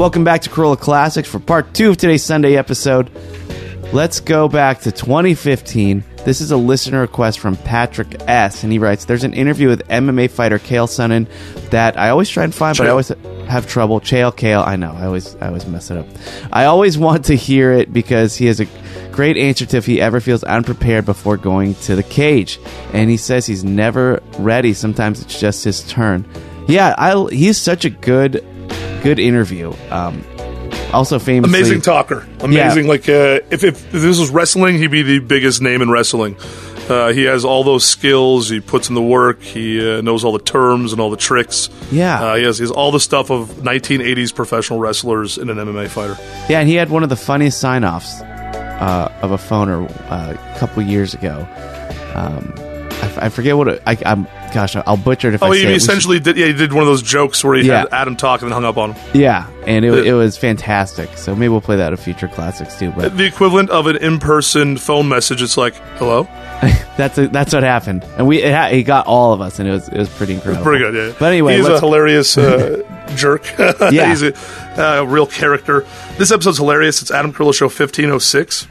Welcome back to Carolla Classics for part two of today's Sunday episode. Let's go back to 2015. This is a listener request from Patrick S. And he writes There's an interview with MMA fighter Kale Sonnen that I always try and find, but I always have trouble. Chael Kale, I know. I always, I always mess it up. I always want to hear it because he has a great answer to if he ever feels unprepared before going to the cage. And he says he's never ready. Sometimes it's just his turn. Yeah, I, he's such a good, good interview. Um, also famously, Amazing talker. Amazing. Like uh, if, if this was wrestling, he'd be the biggest name in wrestling. Uh, he has all those skills. He puts in the work. He uh, knows all the terms and all the tricks. Yeah. Uh, he, has, he has all the stuff of 1980s professional wrestlers in an MMA fighter. Yeah, and he had one of the funniest sign offs uh, of a phoner uh, a couple years ago. Um, I, forget what it, I, I'm. Gosh, I'll butcher it if Oh, I it. We essentially did. Yeah, he did one of those jokes where he Yeah. had Adam talk and then hung up on him. yeah, and it, it was fantastic. So maybe we'll play that at future classics too. But The equivalent of an in-person phone message. It's like, hello. that's a, that's what happened, and we it, ha- he got all of us, and it was it was pretty incredible. Pretty good. Yeah. But anyway, he's a hilarious uh, jerk. Yeah. he's a uh, real character. This episode's hilarious. It's Adam Carolla Show 1506.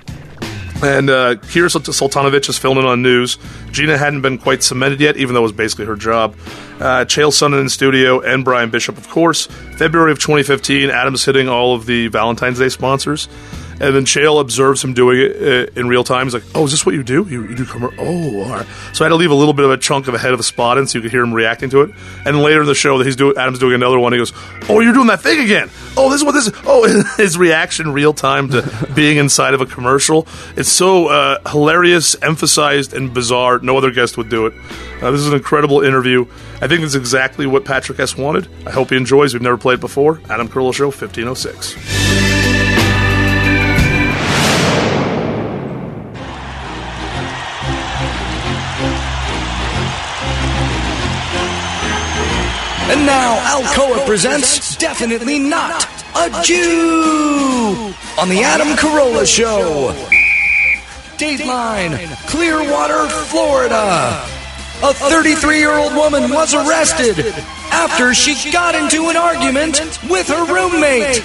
And uh, Sul- Sultanovich is filming on news. Gina hadn't been quite cemented yet, even though it was basically her job. Uh, Chael Sonnen in studio and Bryan Bishop, of course. February of 2015, Adam's hitting all of the Valentine's Day sponsors. And then Chael observes him doing it uh, in real time. He's like, "Oh, is this what you do? You, you do commer Oh, all right." So I had to leave a little bit of a chunk of a head of a spot in, so you could hear him reacting to it. And then later in the show, that he's doing, Adam's doing another one. He goes, "Oh, you're doing that thing again. Oh, this is what this is." Oh, his reaction real time to being inside of a commercial. It's so uh, hilarious, emphasized, and bizarre. No other guest would do it. Uh, this is an incredible interview. I think it's exactly what Patrick S. wanted. I hope he enjoys. We've never played before. Adam Carolla Show, 1506. And now Alcoa presents Definitely Not a Jew on the Adam Carolla Show. Dateline, Clearwater, Florida. A 33 year old woman was arrested after she got into an argument with her roommate,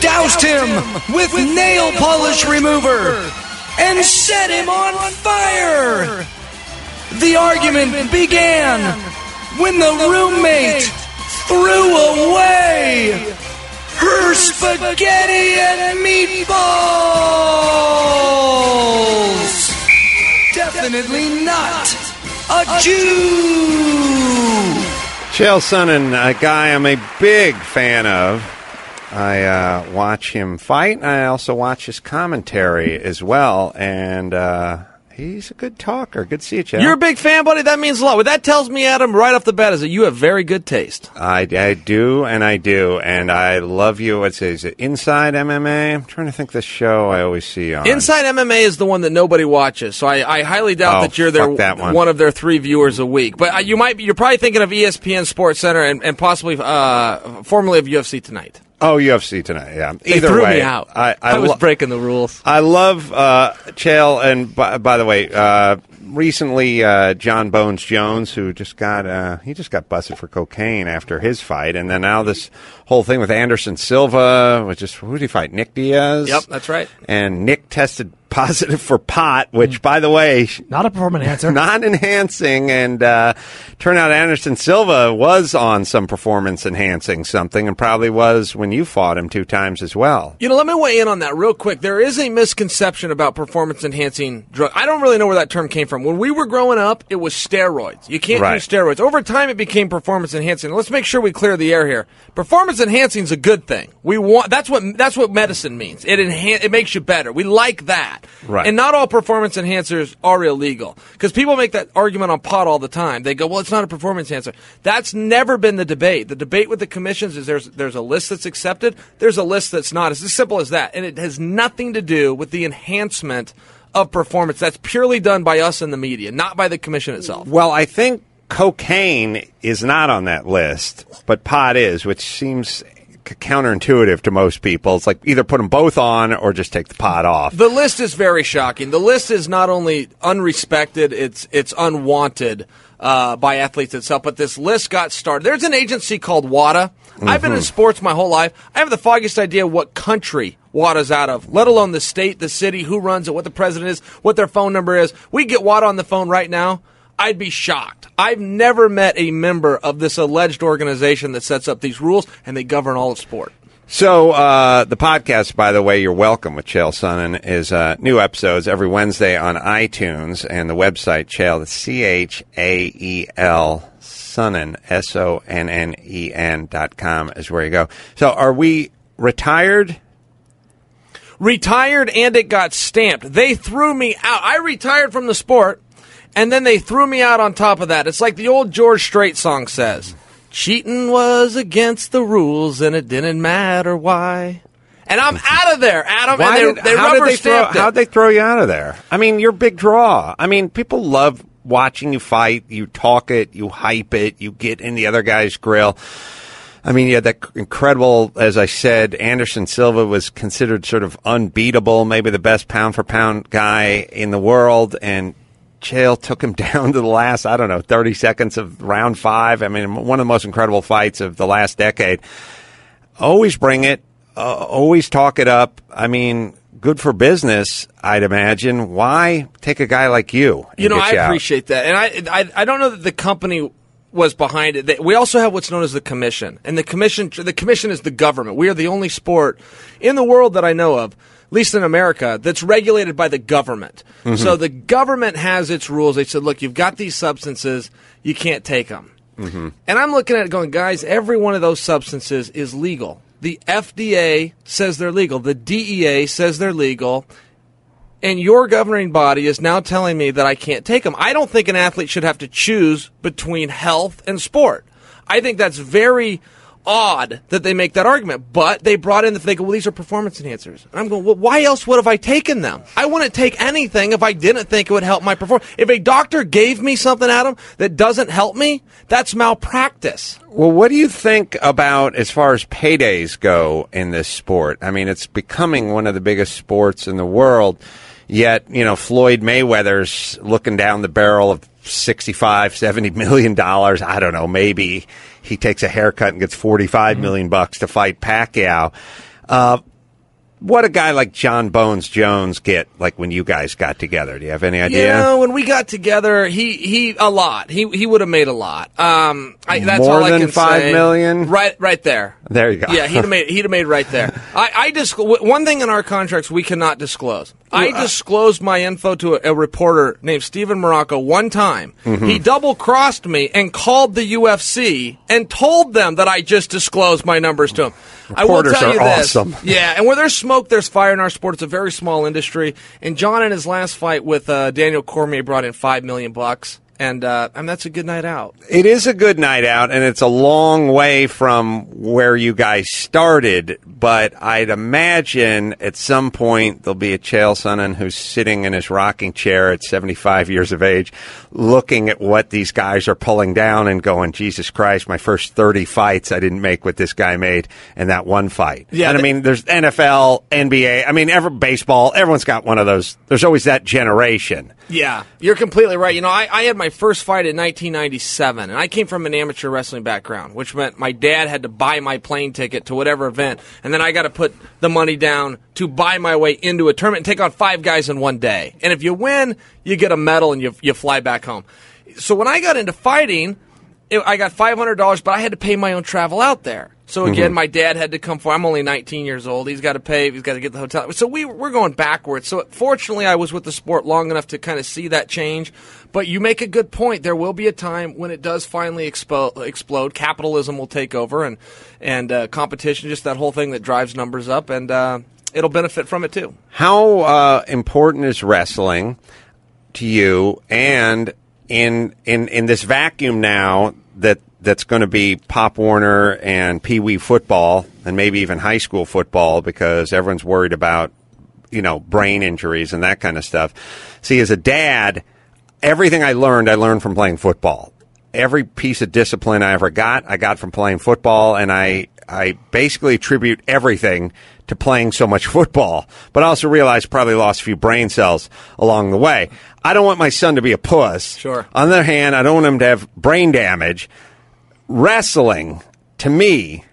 doused him with nail polish remover, and set him on fire. The argument began when the roommate threw away her spaghetti and meatballs. Definitely not a Jew. Chael Sonnen, a guy I'm a big fan of. I uh, watch him fight. I also watch his commentary as well, and uh, he's a good talker. Good to see you, Chael. You're a big fan, buddy. That means a lot. What that tells me, Adam, right off the bat, is that you have very good taste. I, I do, and I do, and I love you. What's it? Is it Inside MMA? I'm trying to think the show I always see on. Inside MMA is the one that nobody watches, so I, I highly doubt Oh, that you're their that one. of their three viewers a week. But uh, you might be, you're probably thinking of ESPN Sports Center and, and possibly uh, formerly of UFC tonight. Oh, UFC tonight. Yeah. They Either threw way, me out. I, I, was lo- breaking the rules. I love uh, Chael, and by, by the way, uh, recently uh, John Bones Jones, who just got uh, he just got busted for cocaine after his fight, and then now this whole thing with Anderson Silva, which is who did he fight? Nick Diaz. Yep, that's right. And Nick tested positive for pot, which, by the way, Not a performance enhancer. not enhancing. And uh, turned out Anderson Silva was on some performance enhancing something, and probably was when you fought him two times as well. You know, let me weigh in on that real quick. There is a misconception about performance enhancing drug. I don't really know where that term came from. When we were growing up, it was steroids. You can't Right. do steroids. Over time, it became performance enhancing. Let's make sure we clear the air here. Performance enhancing is a good thing. We want that's what that's what medicine means. It enhan- it makes you better. We like that. Right. And not all performance enhancers are illegal because people make that argument on pot all the time. They go, "Well, it's not a performance enhancer." That's never been the debate. The debate with the commissions is there's there's a list that's accepted, there's a list that's not. It's as simple as that, and it has nothing to do with the enhancement of performance. That's purely done by us and the media, not by the commission itself. Well, I think cocaine is not on that list, but pot is, which seems counterintuitive to most people. It's like either put them both on or just take the pot off. The list is very shocking. The list is not only unrespected; it's it's unwanted. uh, by athletes itself. But this list got started. There's an agency called WADA. I've been in sports my whole life. I have the foggiest idea what country WADA's out of, let alone the state, the city, who runs it, what the president is, what their phone number is. We get WADA on the phone right now. I'd be shocked. I've never met a member of this alleged organization that sets up these rules and they govern all of sport. So uh, the podcast, by the way, you're welcome with Chael Sonnen is uh, new episodes every Wednesday on iTunes and the website Chael, C H A E L Sonnen S O N N E N dot com is where you go. So are we retired? Retired and it got stamped. They threw me out. I retired from the sport and then they threw me out on top of that. It's like the old George Strait song says. Cheating was against the rules and it didn't matter why. And I'm out of there, Adam. Why and did, they, they how rubber did they throw, it. How'd they throw you out of there? I mean, you're a big draw. I mean, people love watching you fight. You talk it, you hype it, you get in the other guy's grill. I mean, you had that incredible, as I said, Anderson Silva was considered sort of unbeatable, maybe the best pound for pound guy in the world, and Chael took him down to the last, I don't know, 30 seconds of round five. I mean, one of the most incredible fights of the last decade. Always bring it, uh, always talk it up. I mean, good for business, I'd imagine. Why take a guy like you? You know, I you out? appreciate that, and I, I I don't know that the company was behind it. They- We also have what's known as the commission, and the commission the commission is the government. We are the only sport in the world that I know of, least in America, that's regulated by the government. Mm-hmm. So the government has its rules. They said, look, you've got these substances, you can't take them. Mm-hmm. And I'm looking at it going, guys, every one of those substances is legal. The FDA says they're legal. The DEA says they're legal and your governing body is now telling me that I can't take them. I don't think an athlete should have to choose between health and sport. I think that's very odd that they make that argument. But they brought in the they go, well, these are performance enhancers. And I'm going, well, why else would have I taken them? I wouldn't take anything if I didn't think it would help my performance. If a doctor gave me something, Adam, that doesn't help me, that's malpractice. Well, what do you think about as far as paydays go in this sport? I mean, it's becoming one of the biggest sports in the world. Yet, you know, Floyd Mayweather's looking down the barrel of 65, 70 million dollars. I don't know, maybe he takes a haircut and gets 45 million bucks to fight Pacquiao. Uh, what a guy like John Bones Jones get like when you guys got together? Do you have any idea? Yeah, when we got together, he he a lot. He he would have made a lot. Um, I, that's More all I than can five say. million? Right, right there. There you go. Yeah, he'd have made he'd have made right there. I I dis- one thing in our contracts we cannot disclose. I disclosed my info to a, a reporter named Steven Marrocco one time. Mm-hmm. He double crossed me and called the UFC and told them that I just disclosed my numbers to him. I will Reporters tell are you this. awesome. Yeah, and where there's smoke, there's fire in our sport. It's a very small industry. And John, in his last fight with uh, Daniel Cormier, brought in five million bucks, and uh, and that's a good night out. It is a good night out, and it's a long way from where you guys started. But I'd imagine at some point there'll be a Chael Sonnen who's sitting in his rocking chair at 75 years of age, looking at what these guys are pulling down and going, "Jesus Christ! My first 30 fights I didn't make what this guy made, and that one fight." Yeah, and I mean, there's NFL, NBA. I mean, every baseball. Everyone's got one of those. There's always that generation. Yeah, you're completely right. You know, I, I had my first fight in 1997, and I came from an amateur wrestling background, which meant my dad had to buy my plane ticket to whatever event, and then I got to put the money down to buy my way into a tournament and take on five guys in one day. And if you win, you get a medal and you, you fly back home. So when I got into fighting, it, I got five hundred dollars, but I had to pay my own travel out there. So again, my dad had to come for. I'm only 19 years old. He's got to pay. He's got to get the hotel. So we we're going backwards. So fortunately, I was with the sport long enough to kind of see that change. But you make a good point. There will be a time when it does finally expo- explode. Capitalism will take over, and and uh, competition, just that whole thing that drives numbers up, and uh, it'll benefit from it too. How uh, important is wrestling to you? And in in in this vacuum now that that's going to be Pop Warner and Pee Wee football, and maybe even high school football, because everyone's worried about you know brain injuries and that kind of stuff. See, as a dad, everything I learned, I learned from playing football. Every piece of discipline I ever got, I got from playing football, and I I basically attribute everything to playing so much football, but I also realize probably lost a few brain cells along the way. I don't want my son to be a puss. Sure. On the other hand, I don't want him to have brain damage. Wrestling, to me,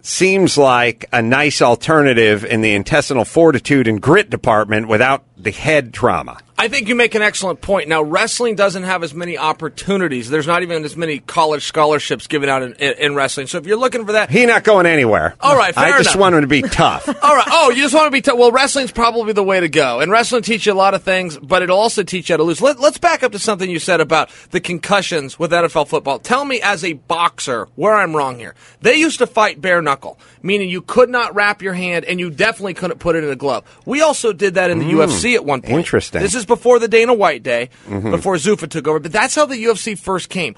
seems like a nice alternative in the intestinal fortitude and grit department without the head trauma. I think you make an excellent point. Now, wrestling doesn't have as many opportunities. There's not even as many college scholarships given out in, in, in wrestling. So if you're looking for that, He not going anywhere. All right, fair I just enough. want him to be tough. All right. Oh, you just want to be. tough. well, wrestling's probably the way to go, and wrestling teach you a lot of things, but it'll also teach you how to lose. Let, let's back up to something you said about the concussions with NFL football. Tell me, as a boxer, where I'm wrong here. They used to fight bare knuckle, meaning you could not wrap your hand, and you definitely couldn't put it in a glove. We also did that in the mm, UFC at one point. interesting. This is before the Dana White day, mm-hmm. before Zuffa took over. But that's how the UFC first came.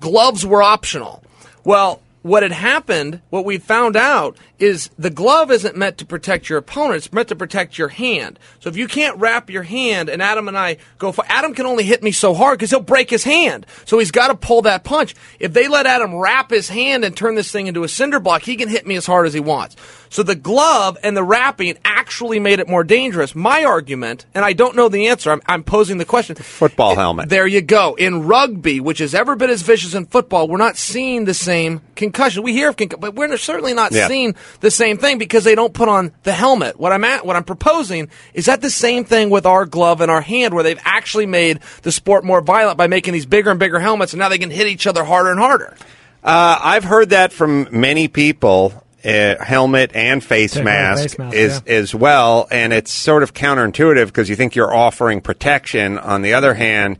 Gloves were optional. Well, what had happened, what we found out, is the glove isn't meant to protect your opponent. It's meant to protect your hand. So if you can't wrap your hand, and Adam and I go, for, Adam can only hit me so hard because he'll break his hand. So he's got to pull that punch. If they let Adam wrap his hand and turn this thing into a cinder block, he can hit me as hard as he wants. So the glove and the wrapping actually made it more dangerous. My argument, and I don't know the answer, I'm, I'm posing the question. Football helmet. There you go. In rugby, which has ever been as vicious in football, we're not seeing the same concussion. We hear of concussion, but we're certainly not Yeah. seeing the same thing because they don't put on the helmet. What I'm at, what I'm proposing is that the same thing with our glove and our hand, where they've actually made the sport more violent by making these bigger and bigger helmets, and now they can hit each other harder and harder. Uh, I've heard that from many people. Uh, helmet and face Yeah, mask, face mask, is yeah. as well, and it's sort of counterintuitive because you think you're offering protection. On the other hand,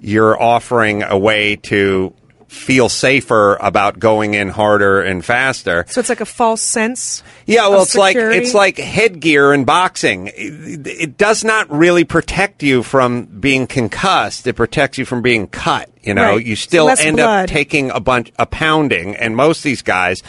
you're offering a way to feel safer about going in harder and faster. So it's like a false sense. Yeah, well, of it's like it's like headgear in boxing. It, it does not really protect you from being concussed. It protects you from being cut. You know, Right. you still Less end blood. up taking a bunch a pounding, and most of these guys.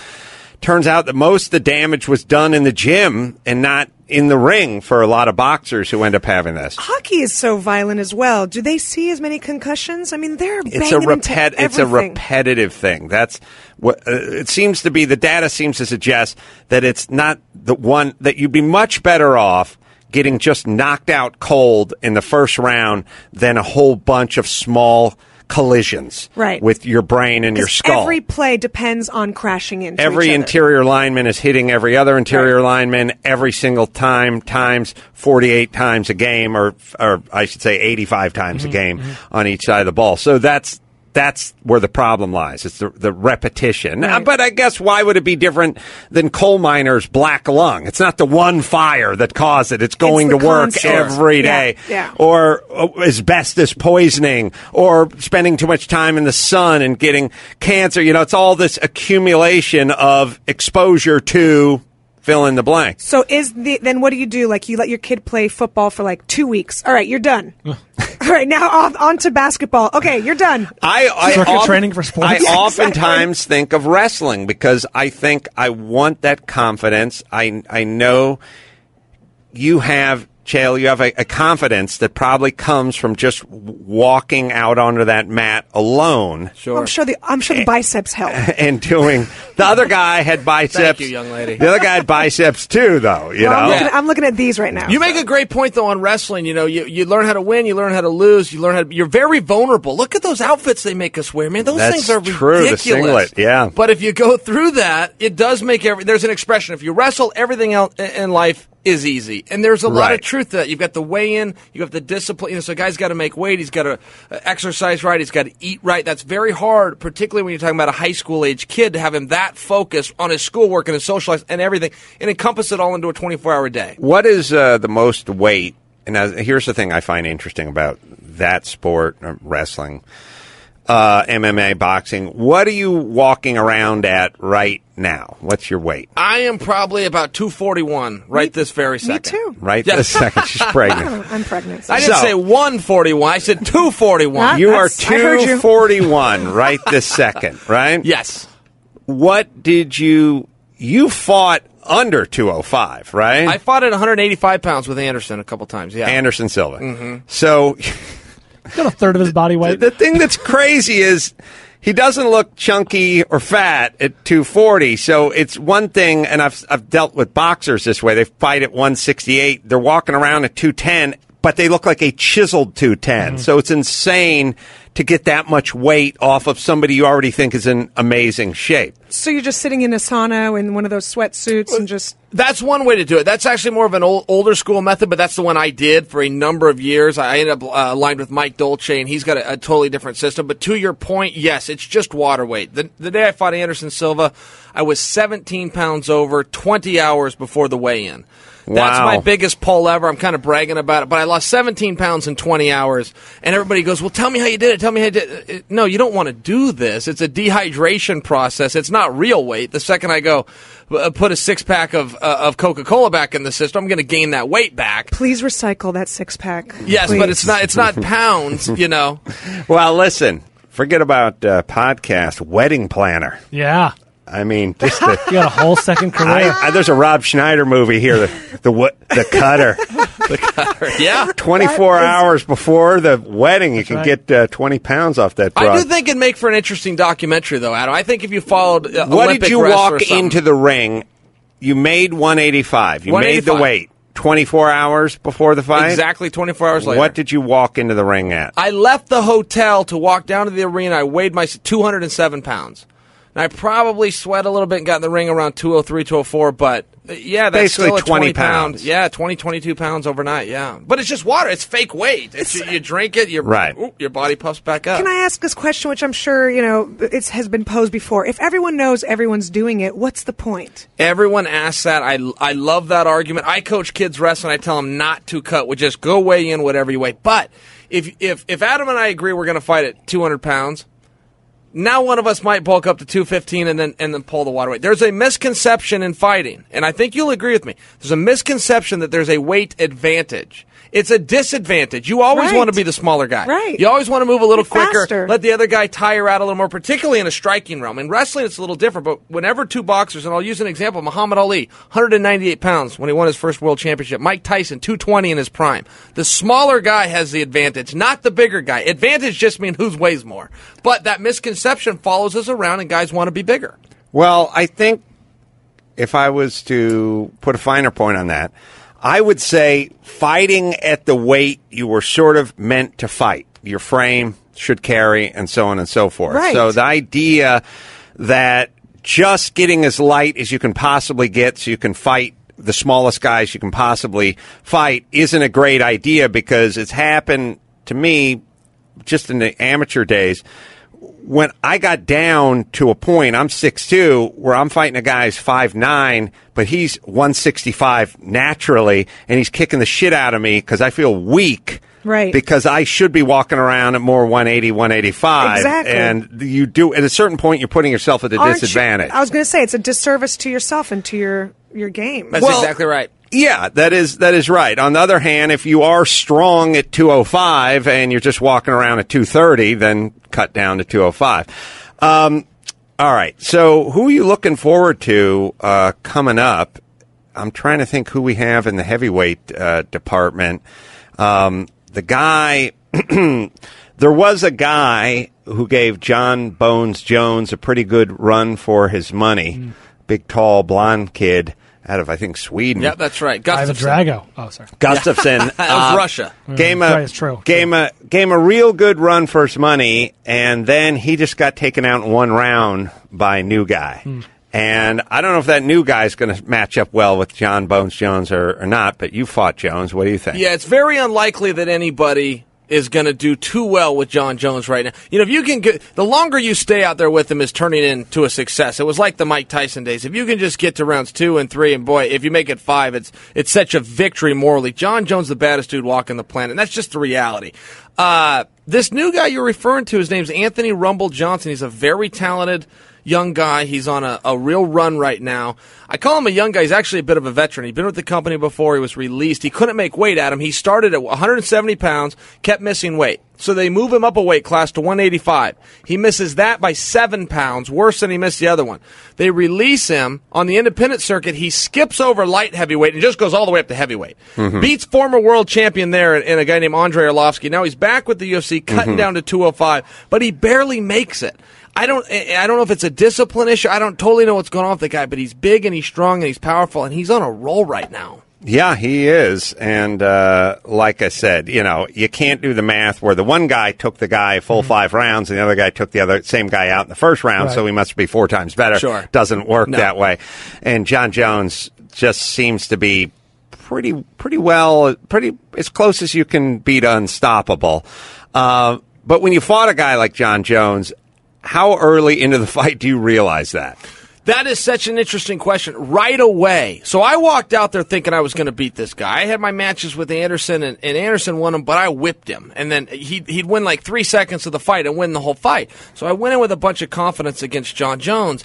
Turns out that most of the damage was done in the gym and not in the ring for a lot of boxers who end up having this. Hockey is so violent as well. Do they see as many concussions? I mean, they're it's banging a repet it's a repetitive thing that's what uh, it seems to be the data seems to suggest that it's not the one that you'd be much better off getting just knocked out cold in the first round than a whole bunch of small collisions Right. with your brain and your skull. Every play depends on crashing into every interior lineman is hitting every other interior lineman every single time times 48 times a game or or I should say 85 times Mm-hmm, a game on each side of the ball. So that's that's where the problem lies. It's the, the repetition. Uh, Right. But I guess why would it be different than coal miners' black lung? It's not the one fire that caused it. It's going the to work constant. every Yeah, yeah. Or uh, asbestos poisoning or spending too much time in the sun and getting cancer. You know, it's all this accumulation of exposure to fill in the blank. So is the then what do you do? Like you let your kid play football for like two weeks. All right, you're done. All right, now off on to basketball. Okay, you're done. I, I Circuit of- training for sports. I Yeah, oftentimes think of wrestling because I think I want that confidence. I I know you have Chael, you have a, a confidence that probably comes from just walking out onto that mat alone Sure. I'm sure the I'm sure the biceps help. and doing. The other guy had biceps. you, young lady. The other guy had biceps too, though. You Well, I'm, know. looking, I'm looking at these right now. You make a great point though on wrestling. You know, you, you learn how to win, you learn how to lose, you learn how to. You're very vulnerable. Look at those outfits they make us wear, man. Those That's things are true, the ridiculous. singlet, yeah. But if you go through that, it does make every. There's an expression: if you wrestle, everything else in life is easy. And there's a lot of truth to that. You've got the weigh in, you have the discipline. You know, so a guy's got to make weight. He's got to uh, exercise right. He's got to eat right. That's very hard, particularly when you're talking about a high school age kid to have him that focused on his schoolwork and his social life and everything, and encompass it all into a 24 hour day. What is uh, the most weight? And now, here's the thing I find interesting about that sport, uh, wrestling, uh, MMA, boxing. What are you walking around at right now? What's your weight? I am probably about 241 right this very second. Me second. too. Right Yeah. this second, she's pregnant. I'm pregnant. I didn't So- say 141. I said 241. Not- You are That's- I heard you. 241 right this second, right? yes. What did you? You fought under 205, right? I fought at 185 pounds with Anderson a couple times. Yeah. Anderson Silva. Mm-hmm. So Got a third of his body weight. the thing that's crazy is he doesn't look chunky or fat at 240. So it's one thing, and I've I've dealt with boxers this way. They fight at 168. They're walking around at 210, but they look like a chiseled 210. So it's insane to get that much weight off of somebody you already think is in amazing shape. So you're just sitting in a sauna in one of those sweatsuits and just That's one way to do it. That's actually more of an old, older school method, but that's the one I did for a number of years. I ended up uh, aligned with Mike Dolce, and he's got a, a totally different system. But to your point, yes, it's just water weight. The, the day I fought Anderson Silva, I was 17 pounds over 20 hours before the weigh-in. That's Wow. my biggest pull ever. I'm kind of bragging about it, but I lost 17 pounds in 20 hours. And everybody goes, "Well, tell me how you did it. Tell me how you did it." No, you don't want to do this. It's a dehydration process. It's not real weight. The second I go uh, put a six pack of uh, of Coca Cola back in the system, I'm going to gain that weight back. please recycle that six pack. Yes, Please. but it's not it's not pounds. You know, Well, listen, forget about uh, podcast, wedding planner. Yeah. I mean, just the. You got a whole second career. I, I, there's a Rob Schneider movie here, the the, what- the cutter. yeah. 24 hours before the wedding, you can right. get uh, 20 pounds off that I do think it'd make for an interesting documentary, though, Adam. I think if you followed, uh, what Olympic did you walk into the ring? You made 185. You made the weight 24 hours before the fight. exactly 24 hours later? What did you walk into the ring at? I left the hotel to walk down to the arena. I weighed my 207 pounds. And I probably sweat a little bit and got in the ring around 203, 204, but yeah, that's Basically still a 20 20 pound. pounds. Yeah, 20, 22 pounds overnight, yeah. But it's just water. It's fake weight. It's, you, you drink it, your, Right. ooh, your body puffs back up. Can I ask this question, which I'm sure you know it has been posed before? If everyone knows everyone's doing it, what's the point? Everyone asks that. I, I love that argument. I coach kids wrestling. I tell them not to cut. We just go weigh in whatever you weigh. But if if if Adam and I agree we're going to fight at 200 pounds, now one of us might bulk up to 215 and then and then pull the water weight. There's a misconception in fighting, and I think you'll agree with me. There's a misconception that there's a weight advantage. It's a disadvantage. You always Right. want to be the smaller guy. Right. You always want to move a little Be quicker. faster. Let the other guy tire out a little more, particularly in a striking realm. In wrestling, it's a little different, but whenever two boxers, and I'll use an example, Muhammad Ali, 198 pounds when he won his first world championship, Mike Tyson, 220 in his prime. The smaller guy has the advantage, not the bigger guy. Advantage just means who weighs more. But that misconception follows us around, and guys want to be bigger. Well, I think if I was to put a finer point on that, I would say fighting at the weight you were sort of meant to fight. Your frame should carry, and so on and so forth. Right. So the idea that just getting as light as you can possibly get so you can fight the smallest guys you can possibly fight isn't a great idea because it's happened to me just in the amateur days when I got down to a point, I'm 6'2", where I'm fighting a guy who's 5'9", but he's 165 naturally, and he's kicking the shit out of me because I feel weak. Right. Because I should be walking around at more 180, 185. Exactly. And you do, at a certain point, you're putting yourself at a Aren't you- disadvantage. I was going to say it's a disservice to yourself and to your your game. That's Well- exactly right. Yeah, that is that is right. On the other hand, if you are strong at 205 and you're just walking around at 230, then cut down to 205. Um, all right. So, who are you looking forward to uh, coming up? I'm trying to think who we have in the heavyweight uh, department. Um, the guy, there was a guy who gave John Bones Jones a pretty good run for his money. Big, tall, blonde kid out of I think Sweden. Yeah, that's right. Ivan Gustafsson. Drago. Oh, sorry. Gustafson. That was Russia. Game Right, a, it's true. Game a, game a real good run for his money, and then he just got taken out in one round by a new guy. Hmm. And I don't know if that new guy's going to match up well with John Bones Jones or, or not, but you fought Jones. What do you think? Yeah, it's very unlikely that anybody is going to do too well with John Jones right now. You know, if you can get the longer you stay out there with him is turning into a success. It was like the Mike Tyson days. If you can just get to rounds two and three, and boy, if you make it five, it's it's such a victory morally. John Jones, the baddest dude walking the planet, and that's just the reality. Uh, this new guy you're referring to, his name's Anthony Rumble Johnson. He's a very talented young guy. He's on a, a real run right now. I call him a young guy. He's actually a bit of a veteran. He'd been with the company before. He was released. He couldn't make weight at him. He started at 170 pounds, kept missing weight. So they move him up a weight class to 185. He misses that by seven pounds, worse than he missed the other one. They release him on the independent circuit. He skips over light heavyweight and just goes all the way up to heavyweight. Mm-hmm. Beats former world champion there and, a guy named Andrei Arlovsky. Now he's back with the UFC, cutting mm-hmm. down to 205, but he barely makes it. I don't. I don't know if it's a discipline issue. I don't totally know what's going on with the guy, but he's big and he's strong and he's powerful and he's on a roll right now. Yeah, he is. And uh, like I said, you know, you can't do the math where the one guy took the guy full five rounds and the other guy took the other same guy out in the first round, so he must be four times better. Sure. Doesn't work No. that way. And John Jones just seems to be pretty pretty well pretty as close as you can beat unstoppable. Uh, but when you fought a guy like John Jones, how early into the fight do you realize that? That is such an interesting question. Right away. So I walked out there thinking I was going to beat this guy. I had my matches with Anderson, and, and Anderson won them, but I whipped him. And then he'd, he'd win like three seconds of the fight and win the whole fight. So I went in with a bunch of confidence against John Jones.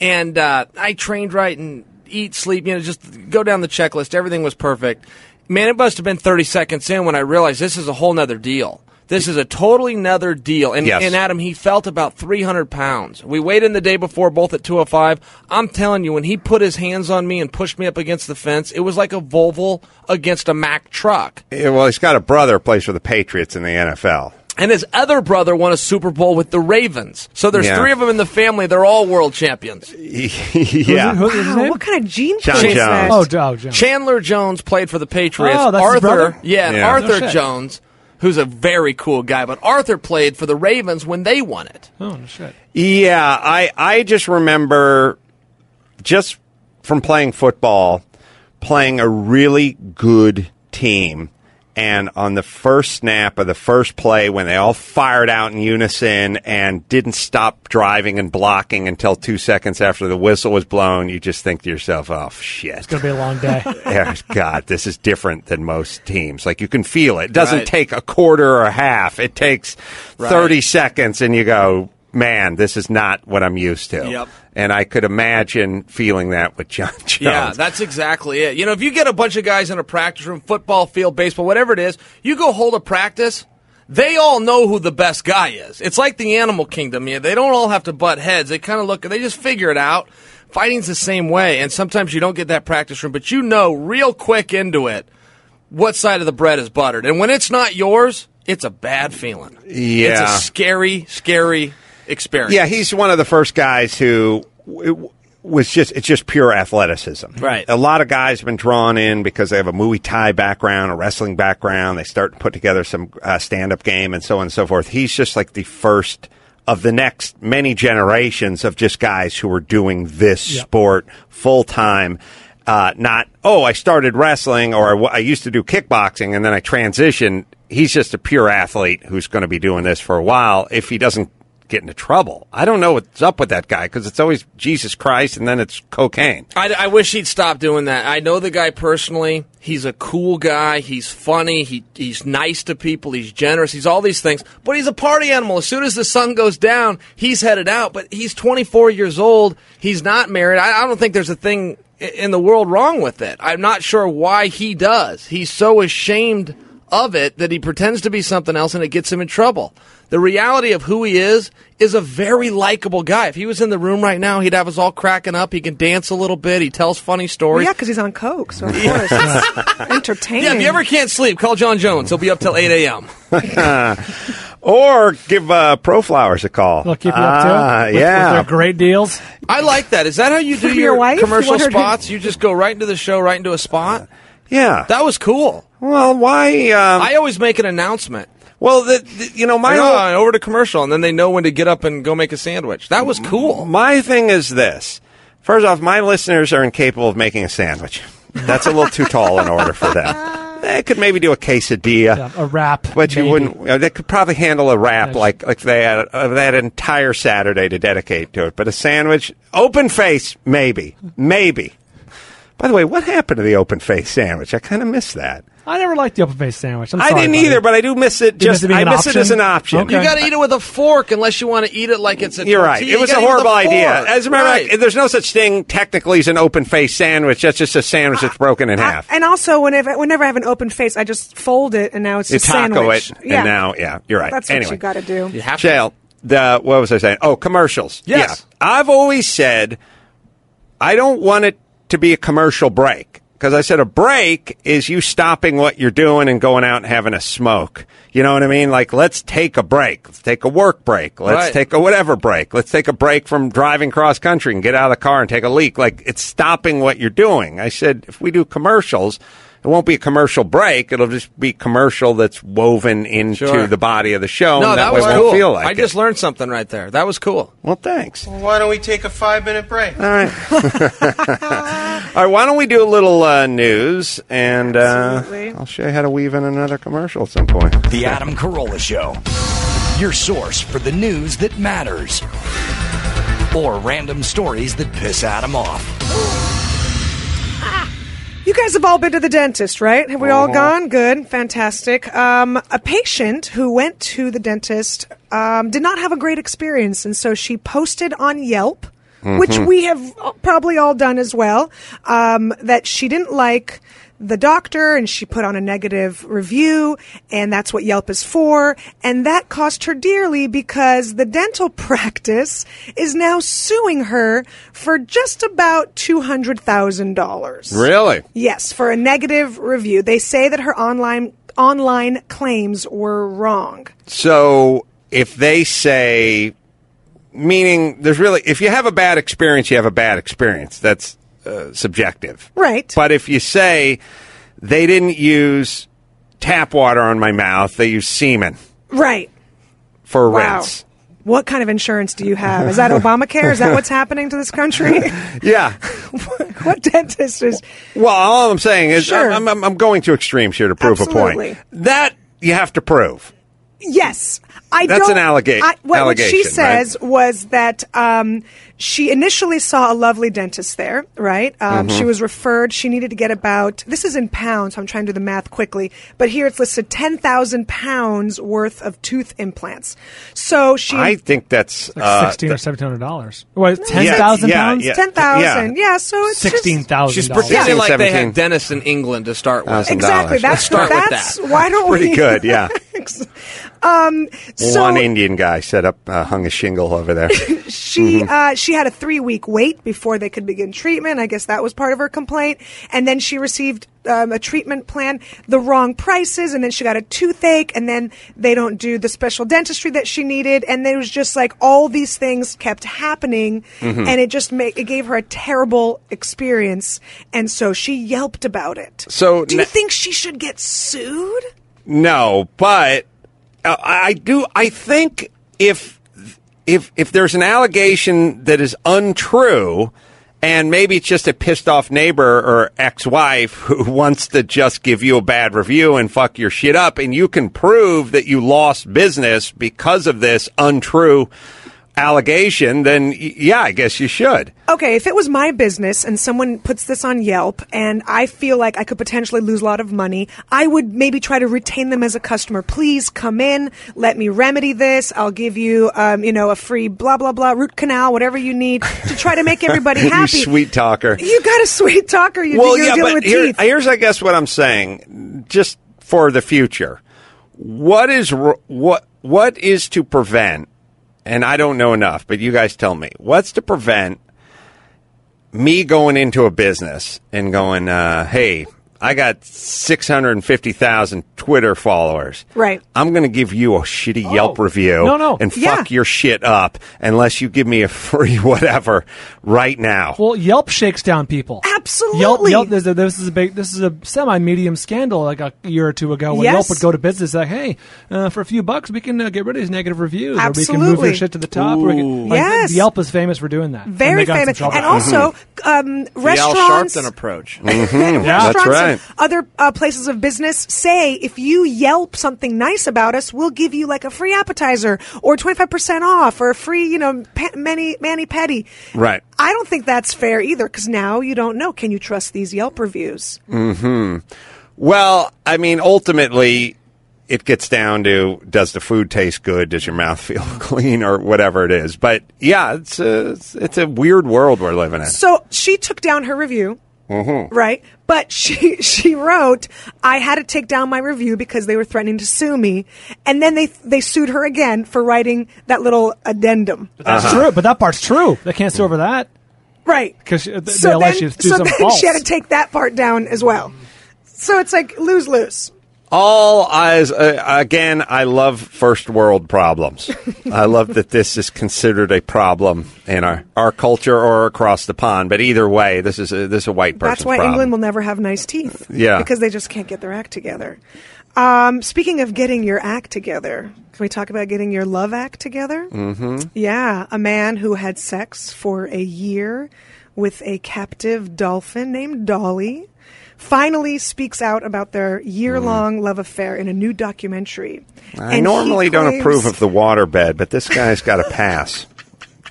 And uh, I trained right and eat, sleep, you know, just go down the checklist. Everything was perfect. Man, it must have been 30 seconds in when I realized this is a whole nother deal. This is a totally nother deal. And, Yes. and Adam, he felt about 300 pounds. We weighed in the day before, both at 205. I'm telling you, when he put his hands on me and pushed me up against the fence, it was like a Volvo against a Mack truck. Yeah, Well, he's got a brother who plays for the Patriots in the NFL. And his other brother won a Super Bowl with the Ravens. So there's Yeah. three of them in the family. They're all world champions. yeah. Who's his Wow, what kind of gene John pool is Jones. that? Oh, oh, John. Chandler Jones played for the Patriots. Oh, that's his Arthur, brother? yeah, Yeah. Arthur No shit. Jones, who's a very cool guy, but Arthur played for the Ravens when they won it. Oh, shit. Yeah, I I just remember just from playing football, playing a really good team. And on the first snap of the first play, when they all fired out in unison and didn't stop driving and blocking until two seconds after the whistle was blown, you just think to yourself, "Oh shit!" It's gonna be a long day. Yeah, God, this is different than most teams. Like you can feel it. It doesn't Right. take a quarter or a half. It takes Right. 30 seconds and you go, man, this is not what I'm used to. Yep. And I could imagine feeling that with John Jones. Yeah, that's exactly it. You know, if you get a bunch of guys in a practice room, football field, baseball, whatever it is, you go hold a practice. They all know who the best guy is. It's like the animal kingdom. Yeah, they don't all have to butt heads. They kind of look. They just figure it out. Fighting's the same way, and sometimes you don't get that practice room, but you know real quick into it what side of the bread is buttered. And when it's not yours, it's a bad feeling. Yeah. it's a scary, scary experience. Yeah, he's one of the first guys who w- was just it's just pure athleticism. Right. A lot of guys have been drawn in because they have a Muay Thai background, a wrestling background. They start to put together some uh, stand up game and so on and so forth. He's just like the first of the next many generations of just guys who are doing this Yep. sport full time. Uh, not oh, I started wrestling or I used to do kickboxing and then I transitioned. He's just a pure athlete who's going to be doing this for a while. If he doesn't get into trouble, I don't know what's up with that guy because it's always Jesus Christ and then it's cocaine. I, I wish he'd stop doing that. I know the guy personally. He's a cool guy. He's funny. He he's nice to people. He's generous. He's all these things. But he's a party animal. As soon as the sun goes down, he's headed out. But he's 24 years old. He's not married. I, I don't think there's a thing in the world wrong with it. I'm not sure why he does. He's so ashamed of it that he pretends to be something else and it gets him in trouble. The reality of who he is is a very likable guy. If he was in the room right now, he'd have us all cracking up. He can dance a little bit. He tells funny Well, stories. yeah, because he's on coke, so of course. Entertaining. Yeah, if you ever can't sleep, call John Jones. He'll be up till 8 a.m. Or give uh, Pro Flowers a call. They'll keep you up to Ah, it. With, yeah. With their great deals. I like that. Is that how you do your, your wife? commercial You want her to- spots? You just go right into the show, right into a spot? yeah. That was cool. Well, why? Um, I always make an announcement. well, the, the, you know, my Like, whole- oh, over to commercial, and then they know when to get up and go make a sandwich. That was cool. My thing is this. First off, my listeners are incapable of making a sandwich. That's a little too tall in order for them. They could maybe do a quesadilla. Yeah, a wrap. But you wouldn't. uh, They could probably handle a wrap Yes. like like they had uh, they had an entire Saturday to dedicate to it. But a sandwich, open face, maybe, maybe. By the way, what happened to the open face sandwich? I kind of miss that. I never liked the open face sandwich. I'm I didn't buddy. either, but I do miss it. You miss Just it I an miss it as an option. Okay. You got to eat it with a fork unless you want to eat it like it's a You're right. It was a gotta eat with horrible idea. fork. As a matter of Right. fact, there's no such thing technically as an open face sandwich. That's just a sandwich that's broken in I- half. and also, whenever whenever I have an open face, I just fold it, and now it's You a taco sandwich. it, yeah. and now, yeah, you're right. That's anyway, what you got to do. You have to. Chael. The what was I saying? Oh, commercials. Yes. Yeah. I've always said I don't want it to be a commercial break. Because I said a break is you stopping what you're doing and going out and having a smoke. You know what I mean? Like, let's take a break. Let's take a work break. Let's Right. take a whatever break. Let's take a break from driving cross country and get out of the car and take a leak. Like, it's stopping what you're doing. I said, if we do commercials, it won't be a commercial break. It'll just be commercial that's woven into Sure. the body of the show. No, and that way was it won't cool. feel like I it. just learned something right there. That was cool. Well, thanks. Why don't we take a five minute break? All right. All right. Why don't we do a little uh, news and uh, I'll show you how to weave in another commercial at some point. The Adam Carolla Show. Your source for the news that matters. Or random stories that piss Adam off. You guys have all been to the dentist, right? Have we all gone? Good, fantastic. Um, a patient who went to the dentist um, did not have a great experience, and so she posted on Yelp, which we have probably all done as well, um, that she didn't like the doctor and she put on a negative review and that's what Yelp is for and that cost her dearly because the dental practice is now suing her for just about $200,000. Really? Yes, for a negative review. They say that her online online claims were wrong. So if they say, meaning there's really, if you have a bad experience, you have a bad experience. That's uh, subjective. Right. But if you say they didn't use tap water on my mouth, they used semen right. for Wow. rinse. What kind of insurance do you have? Is that Obamacare? Is that what's happening to this country? Yeah. what dentist is Well, all I'm saying is Sure. I'm, I'm, I'm going to extremes here to prove Absolutely. a point. That you have to prove. Yes, I That's don't. an allega- I, what, what she allegation, says was that um, she initially saw a lovely dentist there. Right, um, Mm-hmm. she was referred. She needed to get about this is in pounds. So I'm trying to do the math quickly, but here it's listed ten thousand pounds worth of tooth implants. So she I think that's Like uh, sixteen or seventeen hundred dollars. What ten thousand yeah, pounds? yeah. ten thousand. Yeah. so it's Sixteen thousand. She's dollars. pretending Yeah. like they had dentists in England to start with. Thousand Exactly. dollars. That's Start with that's that. why don't pretty we? good. Yeah. um, so One Indian guy set up, uh, hung a shingle over there. she Mm-hmm. uh, she had a three week wait before they could begin treatment. I guess that was part of her complaint. And then she received um, a treatment plan, the wrong prices, and then she got a toothache, and then they don't do the special dentistry that she needed, and there was just like all these things kept happening, Mm-hmm. and it just make it gave her a terrible experience, and so she yelped about it. So do you na- think she should get sued? No, but Uh, I do. I think if if if there's an allegation that is untrue, and maybe it's just a pissed off neighbor or ex-wife who wants to just give you a bad review and fuck your shit up, and you can prove that you lost business because of this untrue allegation, then yeah, I guess you should. Okay, if it was my business and someone puts this on Yelp and I feel like I could potentially lose a lot of money, I would maybe try to retain them as a customer. Please come in, let me remedy this. I'll give you, um, you know, a free blah blah blah root canal, whatever you need to try to make everybody you happy. sweet talker. You got a sweet talker. You, well, you're yeah, dealing but with here- teeth. here's, I guess, what I'm saying, just for the future. What is what what is to prevent? And I don't know enough, but you guys tell me. What's to prevent me going into a business and going, uh, "Hey, I got six hundred and fifty thousand Twitter followers. Right. I'm going to give you a shitty Yelp Oh. review. No, no. and Yeah. fuck your shit up unless you give me a free whatever right now." Well, Yelp shakes down people. Absolutely. Yelp, Yelp this, is- this is a big, this is a semi-medium scandal like a year or two ago when Yes. Yelp would go to business like, hey, uh, for a few bucks we can uh, get rid of these negative reviews, or we can move Absolutely. your shit to the top. Or we can, like, Yes. Yelp is famous for doing that. Very they got in famous, some trouble. and also um, The Al restaurants. Sharpton approach. restaurants That's right. And other uh, places of business say if you Yelp something nice about us, we'll give you like a free appetizer or twenty five percent off or a free, you know, pa- mani mani petty. Right. I don't think that's fair either because now you don't know. Can you trust these Yelp reviews? Hmm. Well, I mean, ultimately, it gets down to does the food taste good? Does your mouth feel clean, or whatever it is? But yeah, it's a it's a weird world we're living in. So she took down her review. Mm-hmm. Right, but she she wrote, "I had to take down my review because they were threatening to sue me," and then they they sued her again for writing that little addendum. That's true, but that part's true. They can't sue over that. Right. because they so let then, you do so some then false. she had to take that part down as well. So it's like lose lose. All eyes uh, again. I love first world problems. I love that this is considered a problem in our, our culture or across the pond. But either way, this is a, this is a white person That's why problem. England will never have nice teeth. Yeah. Because they just can't get their act together. Um, speaking of getting your act together, can we talk about getting your love act together? Mm-hmm. Yeah. A man who had sex for a year with a captive dolphin named Dolly finally speaks out about their year long love affair in a new documentary. I And he normally don't approve of the waterbed, but this guy's got a pass.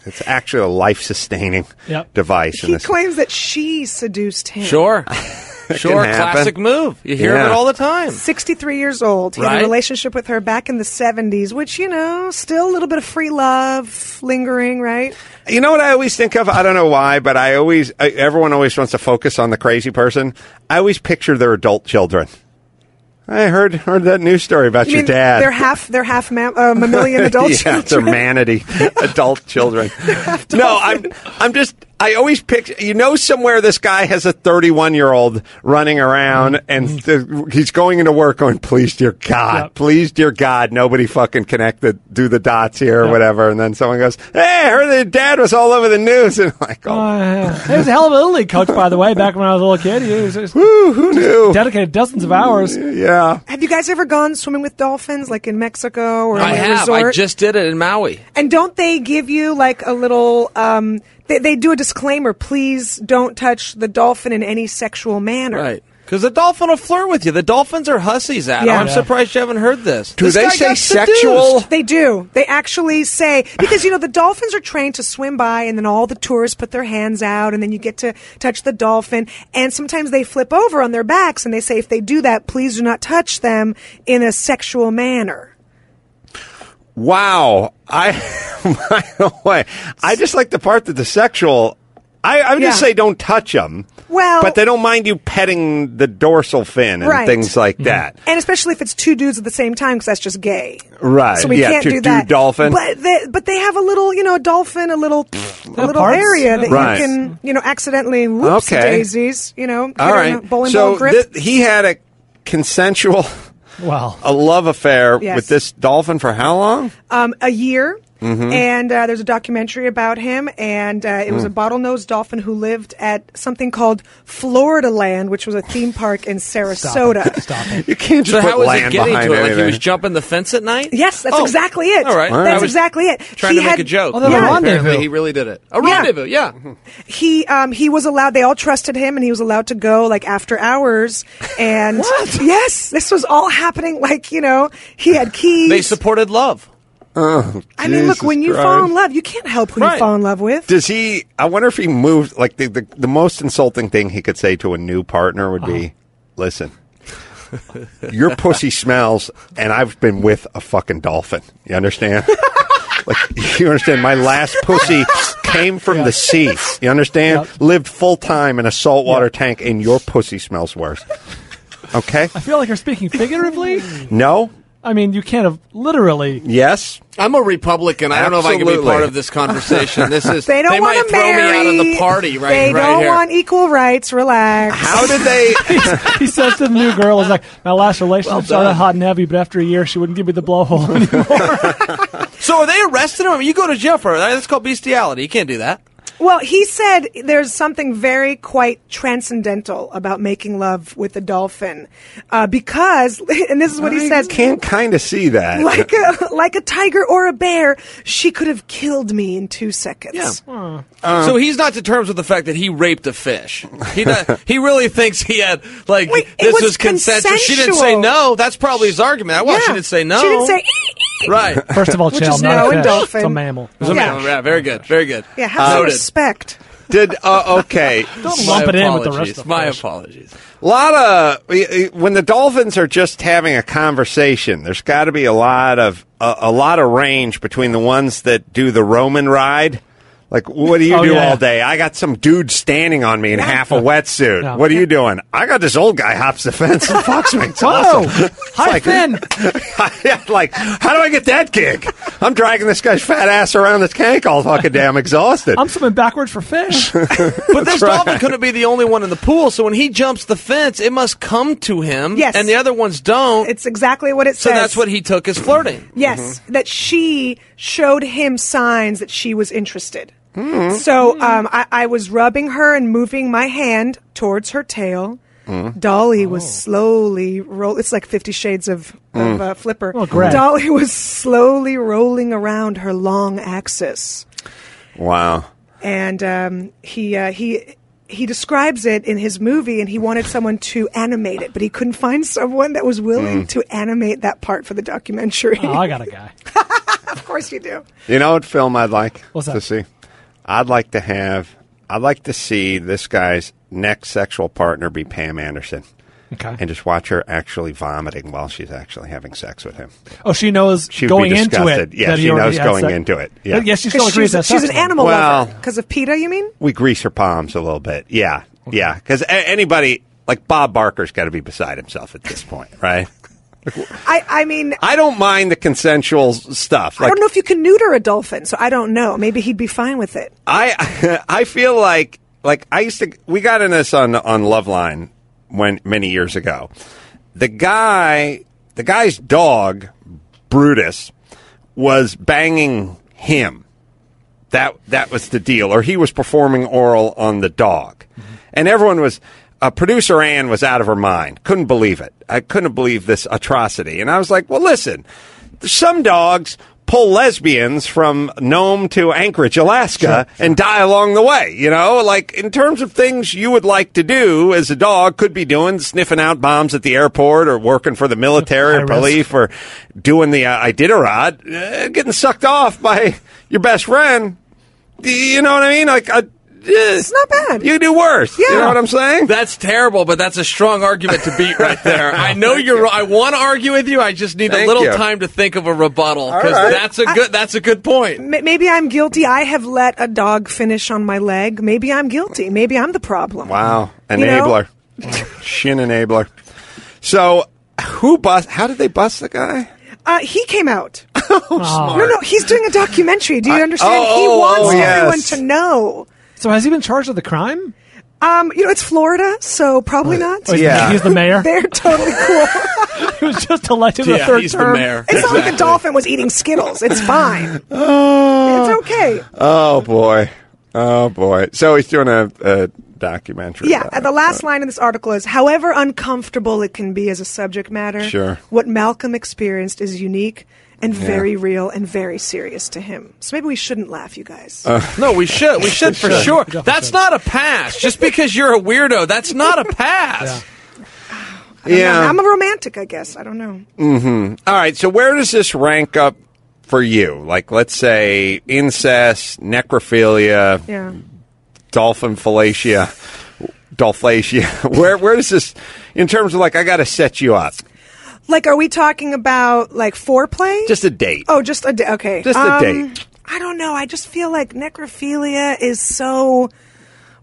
It's actually a life sustaining Yep. device. in He this. claims that she seduced him. Sure. sure. Classic move. You hear of Yeah. it all the time. 63 years old. He had a relationship with her back in the 70s, which, you know, still a little bit of free love lingering, right? You know what I always think of? I don't know why, but I always, I, everyone always wants to focus on the crazy person. I always picture their adult children. I heard heard that news story about You your mean dad. They're half, they're half ma- uh, mammalian adult yeah, they're children. manatee adult children. no, I'm I'm just I always picture you know somewhere this guy has a 31 year old running around and th- he's going into work going please dear God Yep. please dear God nobody fucking connect the do the dots here or Yep. whatever and then someone goes hey I heard that dad was all over the news and I'm like oh Uh, he was a hell of a little league coach, by the way. Back when I was a little kid, he was, was whew, who knew dedicated dozens of hours. yeah Have you guys ever gone swimming with dolphins, like in Mexico or I in a have. resort? I just did it in Maui. and don't they give you like a little? Um, they, they do a disclaimer. Please don't touch the dolphin in any sexual manner. Right. Because the dolphin will flirt with you. The dolphins are hussies, Adam. Yeah. I'm Yeah. surprised you haven't heard this. Do This they say sexual? seduced. They do. They actually say because you know the dolphins are trained to swim by, and then all the tourists put their hands out, and then you get to touch the dolphin. And sometimes they flip over on their backs, and they say if they do that, please do not touch them in a sexual manner. Wow. I, by the way, I just like the part that the sexual. I, I would just say don't touch them. Well- but they don't mind you petting the dorsal fin and Right. things like that. And especially if it's two dudes at the same time, because that's just gay. Right. So we yeah, can't to do that. dolphin. But they, but they have a little, you know, a dolphin, a little, a little parts. area that Right. you can, you know, accidentally whoops Okay. daisies, you know, All get in a bowling so ball grip. thi- he had a consensual, Wow. a love affair Yes. with this dolphin for how long? um, a year. Mm-hmm. And uh, there's a documentary about him, and uh, it Mm. was a bottlenose dolphin who lived at something called Florida Land, which was a theme park in Sarasota. Stop it. You can't just So put how was land it getting behind to it? Like he was jumping the fence at night? Yes, that's Oh, exactly it. All right. All right. That's exactly it. Trying He to make a joke. The Yeah. rendezvous. Apparently he really did it. A Yeah. rendezvous, yeah. he um he was allowed they all trusted him and he was allowed to go like after hours and yes this was all happening like you know he had keys They supported love. I mean look Jesus when you Christ. fall in love you can't help who you fall in love with Does he? I wonder if he moved. Like the, the the most insulting thing he could say to a new partner would be, Uh-huh. "Listen, your pussy smells, and I've been with a fucking dolphin. You understand? like you understand? My last pussy came from the sea. You understand? Yep. Lived full time in a saltwater tank, and your pussy smells worse. Okay? I feel like you're speaking figuratively. No. I mean, you can't have literally. Yes. I'm a Republican. I don't know if I can be part of this conversation. This is they don't might want to throw marry me out of the party right, they right don't here. want equal rights relax How did they? He says to the new girl, "Is like my last relationship Well started hot and heavy, but after a year, she wouldn't give me the blowhole anymore." so are they arresting him? I mean, you go to jail for that. That's called bestiality. You can't do that. Well, he said there's something very quite transcendental about making love with a dolphin, uh, because, and this is what he I says. can't kind of see that. Like a like a tiger or a bear, she could have killed me in two seconds. Yeah. so he's not to terms with the fact that he raped a fish. He not, he really thinks he had like Wait, this was was, consensual. She didn't say no. That's probably his argument. I Well, she didn't say no. She didn't say. "Ee, ee." Right. First of all, Which Chael, is not no a and fish. dolphin. It's a mammal. It was a Yeah. mammal. Yeah, very good. Very good. Yeah, have some Noted. respect. Did uh, okay? Don't lump it in with the rest of the My fish. apologies. A lot of when the dolphins are just having a conversation. There's got to be a lot of a, a lot of range between the ones that do the Roman ride, Like, what do you Oh, do yeah. all day? I got some dude standing on me in half a wetsuit. Yeah. What are you doing? I got this old guy hops the fence and fucks me. It's Whoa! awesome. Hi, like- Finn. like, how do I get that gig? I'm dragging this guy's fat ass around this tank all fucking day. I'm exhausted. I'm swimming backwards for fish. But this dolphin couldn't be the only one in the pool, so when he jumps the fence, it must come to him. Yes. And the other ones don't. It's exactly what it so says. So that's what he took as flirting. Yes, mm-hmm. that she showed him signs that she was interested. Hmm. So um, I, I was rubbing her and moving my hand towards her tail. Hmm. Dolly Oh. was slowly roll. It's like Fifty Shades of, of Hmm. uh, Flipper. Oh, great. Dolly was slowly rolling around her long axis, wow. and um, he uh, he he describes it in his movie, and he wanted someone to animate it, but he couldn't find someone that was willing Hmm. to animate that part for the documentary. oh, I got a guy. of course, you do. You know what film I'd like What's that? to see? I'd like to have. I'd like to see this guy's next sexual partner be Pam Anderson, Okay. and just watch her actually vomiting while she's actually having sex with him. Oh, she knows She going into it. Yeah, she knows going sex. into it. Yeah. But yes, she still Because agrees she's, that she's an animal Well- lover. Because of PETA, you mean? we grease her palms a little bit. Yeah, yeah. Because anybody like Bob Barker's got to be beside himself at this point, right? I, I mean, I don't mind the consensual stuff. I don't know if you can neuter a dolphin, so I don't know. Maybe he'd be fine with it. I, I feel like like I used to. We got in this on on Loveline when many years ago. The guy, the guy's dog, Brutus, was banging him. That that was the deal, or he was performing oral on the dog, and everyone was. Uh, producer Ann was out of her mind. Couldn't believe it. I couldn't believe this atrocity. And I was like, well, listen, some dogs pull lesbians from Nome to Anchorage, Alaska, and die along the way. You know, like in terms of things you would like to do as a dog, could be doing sniffing out bombs at the airport, or working for the military or police, or doing the uh, Iditarod, uh, getting sucked off by your best friend. You know what I mean? Like, uh, it's not bad. You do worse. Yeah. You Yeah. know what I'm saying? That's terrible, but that's a strong argument to beat right there. I know you're. wrong. I want to argue with you. I just need Thank a little you. time to think of a rebuttal because right. that's a good. That's a good point. M- Maybe I'm guilty. I have let a dog finish on my leg. Maybe I'm guilty. Maybe I'm the problem. Wow, You know? enabler, shin enabler. So, who bust? How did they bust the guy? Uh, he came out. Oh. No, no, he's doing a documentary. Do you understand? oh, he wants oh, everyone to know. So has he been charged with the crime? Um, you know, it's Florida, so probably not. Oh, he's- Yeah. He's the mayor. They're totally cool. he was just elected the third he's the term. mayor. It's not like a dolphin was eating Skittles. It's fine. Oh, It's okay. oh boy, oh boy. So he's doing a, a documentary. Yeah, about and the it. last line in this article is however uncomfortable it can be as a subject matter, Sure. what Malcolm experienced is unique and very real and very serious to him. So maybe we shouldn't laugh, you guys. Uh, No, we should. We should for sure. That's not a pass. Just because you're a weirdo, that's not a pass. yeah. I'm a romantic, I guess. I don't know. Hmm. All right. So where does this rank up for you? Like, let's say incest, necrophilia, Yeah. dolphin fallacia, dolphacia. where where does this, in terms of like, I got to set you up, Like, are we talking about like foreplay? just a date. oh, just a date. Okay, Just a Um, date. I don't know. I just feel like necrophilia is so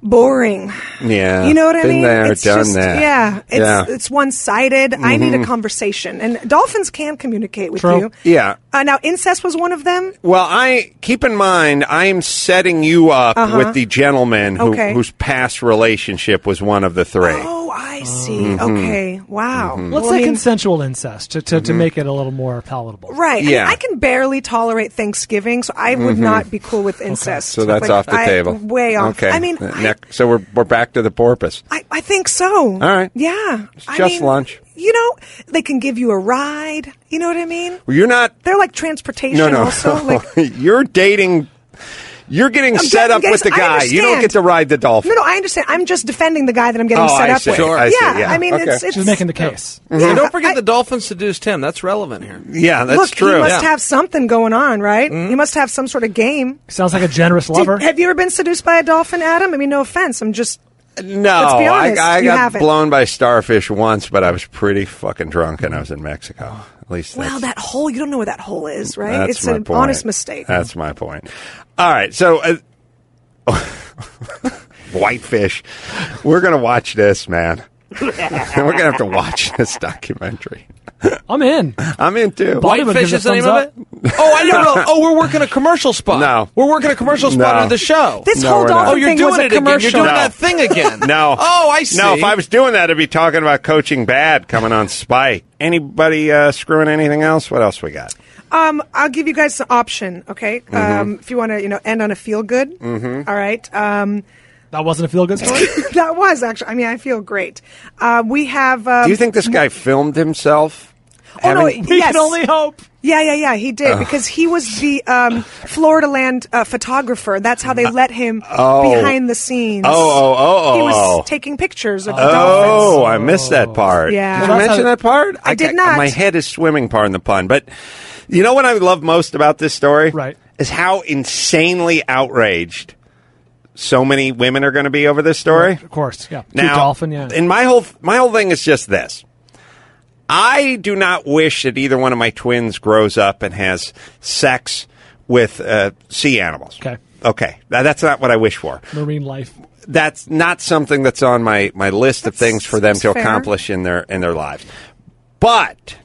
boring. Yeah, You know what I mean? there, it's done just, that. Yeah, it's Yeah. Mm-hmm. it's one sided. I need a conversation, and dolphins can communicate with True. you. Yeah. Uh, now, incest was one of them. Well, I keep in mind I'm setting you up with the gentleman who, Uh-huh. Okay. whose past relationship was one of the three. Oh, I see. Mm-hmm. Okay, wow. Let's Well, I mean, consensual incest to, to, to make it a little more palatable. Right. I mean, Yeah. I can barely tolerate Thanksgiving, so I would not be cool with incest. Mm-hmm. So that's Like, off the I- table. Way off. Okay. I mean, I- so we're we're back to the porpoise. I, I think so. All right. Yeah. I just mean, lunch. You know, they can give you a ride. You know what I mean? Well, you're not. They're like transportation No, no. also. Like, you're dating. You're getting I'm set getting- up with the guy. You don't get to ride the dolphin. no, no, I understand. I'm just defending the guy that I'm getting Oh, set I up see. with. Sure. I see, yeah, yeah. I mean, Okay. it's, it's She's making the case. And don't forget I- the dolphin seduced him. That's relevant here. Yeah, that's Look, true. he must Yeah. have something going on, right? Mm-hmm. He must have some sort of game. Sounds like a generous Did- lover. have you ever been seduced by a dolphin, Adam? I mean, no offense. I'm just. No, Let's be honest, I, I got haven't. blown by starfish once, but I was pretty fucking drunk and I was in Mexico. At least Well, that hole, you don't know where that hole is, right? that's it's my an point. honest mistake. That's my point. All right, so uh, Whitefish. We're gonna watch this, man. We're gonna have to watch this documentary. I'm in. I'm in too. Whitefish is the name of it? Oh, I didn't know. Oh, we're working a commercial spot. No. We're working a commercial spot No. on the show. This No, whole we're dolphin oh, you're thing doing was it a again. You're doing No. that thing again. No. Oh, I see. No, if I was doing that, I'd be talking about coaching bad coming on Spike. Anybody uh, screwing anything else? What else we got? Um, I'll give you guys an option, okay? Mm-hmm. Um, if you want to, you know, end on a feel good. Mhm. All right. Um, That wasn't a feel good story. that was actually. I mean, I feel great. Uh, we have. Um, Do you think this guy filmed himself? Oh no! having- yes. hope. Yeah, yeah, yeah. He did Ugh. because he was the um, Florida Land uh, photographer. That's how they let him oh. behind the scenes. Oh, oh, oh, oh. He was oh. taking pictures of the dolphins. Oh, I missed that part. Yeah. Did Well, I that's mention that part? I did not. My head is swimming, pardon the pun. But you know what I love most about this story? Right. Is how insanely outraged so many women are going to be over this story. Of course, yeah. Cute Now, dolphin, yeah. And my whole my whole thing is just this. I do not wish that either one of my twins grows up and has sex with uh, sea animals. Okay. Okay. Now, that's not what I wish for. Marine life. That's not something that's on my, my list of things for them to fair. accomplish in their in their lives. But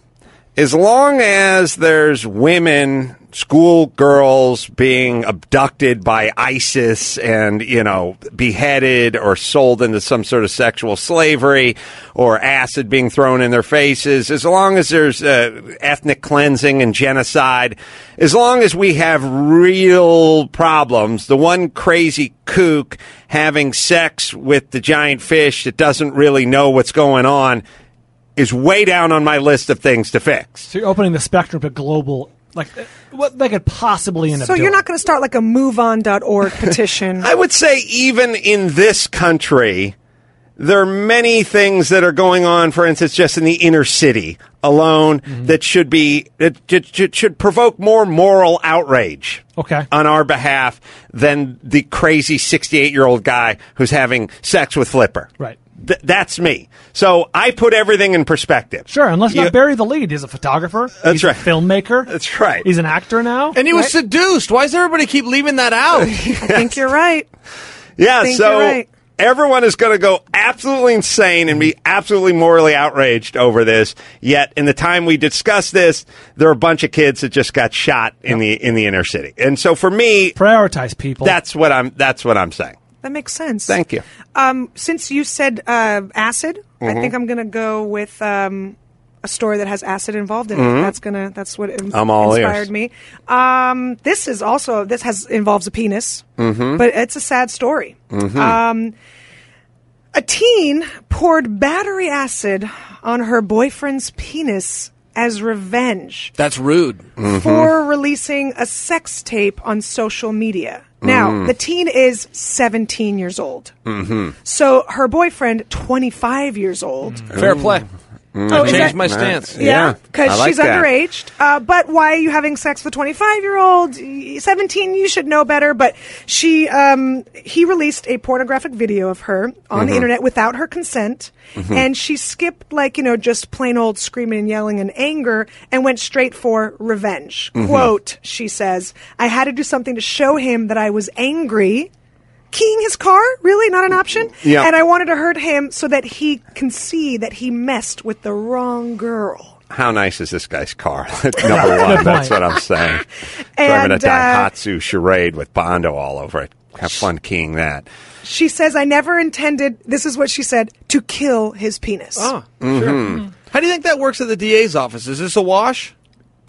as long as there's women, school girls being abducted by ISIS and, you know, beheaded or sold into some sort of sexual slavery or acid being thrown in their faces, as long as there's uh, ethnic cleansing and genocide, as long as we have real problems, the one crazy kook having sex with the giant fish that doesn't really know what's going on is way down on my list of things to fix. So you're opening the spectrum to global, like what they could possibly end up So you're not going to start like a MoveOn.org petition. I would say even in this country, there are many things that are going on. For instance, just in the inner city alone, mm-hmm. that should be that should, should, should provoke more moral outrage. Okay. On our behalf than the crazy 68 year old guy who's having sex with Flipper. Right. Th- that's me. So I put everything in perspective. Sure, and let's You- not bury the lead. He's a photographer. That's He's a right. filmmaker. That's right. He's an actor now. And he was right? seduced. Why does everybody keep leaving that out? I think you're right. Yeah, think so you're right. everyone is going to go absolutely insane and be absolutely morally outraged over this. Yet, in the time we discuss this, there are a bunch of kids that just got shot in the in the inner city, and so for me, prioritize people. that's what I'm that's what I'm saying. That makes sense. Thank you. Um, since you said uh, acid, I Mhm. think I'm going to go with um, a story that has acid involved in it. That's gonna. That's what in- I'm all inspired ears. me. Um, this is also this has involves a penis, Mhm. but it's a sad story. Mhm. Um, a teen poured battery acid on her boyfriend's penis as revenge That's rude. for releasing a sex tape on social media. Now, Mm. the teen is 17 years old. Mm-hmm. So her boyfriend, 25 years old. Fair play. Mm. Oh, I changed that- my stance. Yeah, because I like she's that. underage. Uh, but why are you having sex with a 25 year old? 17, you should know better. But she, um, he released a pornographic video of her on the Mhm. internet without her consent. Mhm. And she skipped, like, you know, just plain old screaming and yelling and anger and went straight for revenge. Mhm. Quote, she says, I had to do something to show him that I was angry. Keying his car? Really? Not an option? Yeah. And I wanted to hurt him so that he can see that he messed with the wrong girl. How nice is this guy's car? Number one, that's what I'm saying. Driving a And, uh, Daihatsu Charade with Bondo all over it. Have fun keying that. She says, I never intended, this is what she said, to kill his penis. Oh, Mhm. sure. How do you think that works at the DA's office? Is this a wash? You-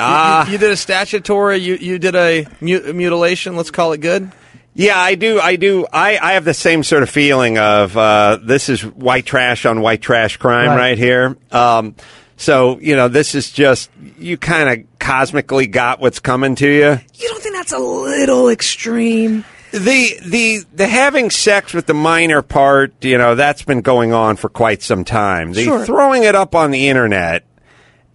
Ah. you, you did a statutory. You you did a mu- mutilation. Let's call it good. Yeah, I do. I do. I, I have the same sort of feeling of uh, this is white trash on white trash crime right, Right. here. Um, so you know, this is just you kind of cosmically got what's coming to you. You don't think that's a little extreme? The the the having sex with the minor part, you know, that's been going on for quite some time. The Sure. throwing it up on the internet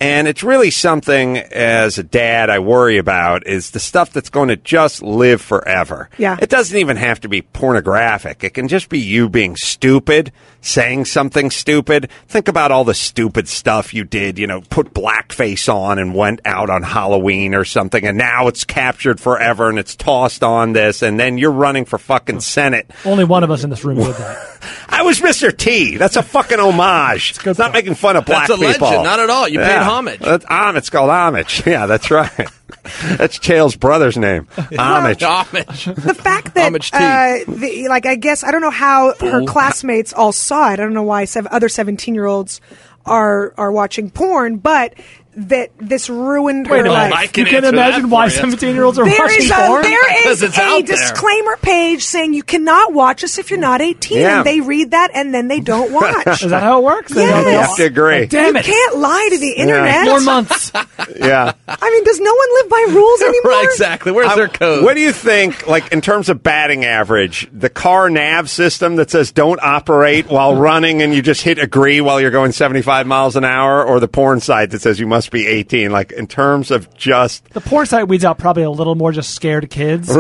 And it's really something as a dad I worry about is the stuff that's going to just live forever. Yeah. It doesn't even have to be pornographic. It can just be you being stupid, saying something stupid. Think about all the stupid stuff you did, you know, put blackface on and went out on Halloween or something, and now it's captured forever and it's tossed on this, and then you're running for fucking Senate. Only one of us in this room did that. I was Mr. T. That's a fucking homage. It's, good not stuff. making fun of black That's a people. legend. Not at all. You paid homage. That's, um, it's called homage. Yeah, that's right. that's Chael's brother's name. Homage. Homage. the fact that Homage uh, the, like I guess I don't know how her classmates all saw it. I don't know why other seventeen year olds are are watching porn, but that this ruined Wait her a minute. life. I can you can answer that imagine for why you. 17 year olds are There watching is a porn? there Because it's a out there. disclaimer page saying you cannot watch us if you're not 18. Yeah. And they read that and then they don't watch. Is that how it works? They don't- they Yes. You have to agree. Damn you it. can't lie to the internet. More months. Yeah. I mean, does no one live by rules anymore? right, exactly. Where's their code? What do you think, like, in terms of batting average, the car nav system that says don't operate while running and you just hit agree while you're going 75 miles an hour, or the porn site that says you must be 18? Like, in terms of just. The porn site weeds out probably a little more just scared kids.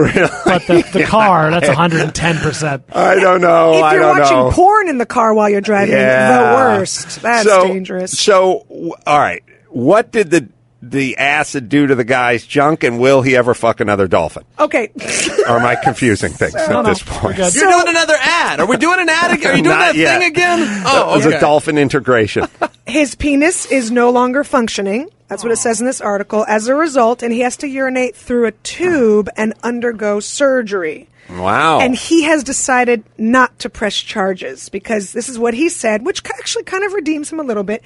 But the, the car, that's 110%. I don't know. If you're don't watching know. porn in the car while you're driving, Yeah. the worst. That's so, dangerous. So, all right. What did the the acid do to the guy's junk, and will he ever fuck another dolphin? okay. Or am I confusing things at this point? You're doing another ad. Are we doing an ad again? Are you doing that yet. thing again? Oh, It was okay. a dolphin integration. His penis is no longer functioning. That's what it says in this article. As a result, and he has to urinate through a tube and undergo surgery. Wow. And he has decided not to press charges because this is what he said, which actually kind of redeems him a little bit.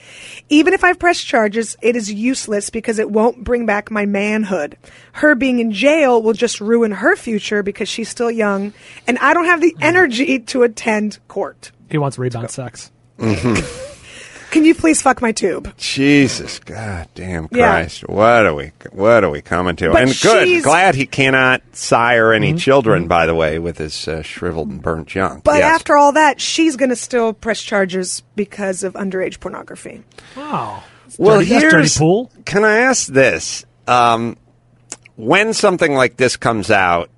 Even if I press charges, it is useless because it won't bring back my manhood. Her being in jail will just ruin her future because she's still young, and I don't have the mm-hmm. energy to attend court. He wants rebound sex. Can you please fuck my tube? Jesus, God damn Yeah. Christ! What are we? What are we coming to? But and good, glad he cannot sire any Mm-hmm. children. By the way, with his uh, shriveled and burnt junk. But Yes. after all that, she's going to still press charges because of underage pornography. Wow. well, dirty, here's dirty pool. Can I ask this? Um, when something like this comes out,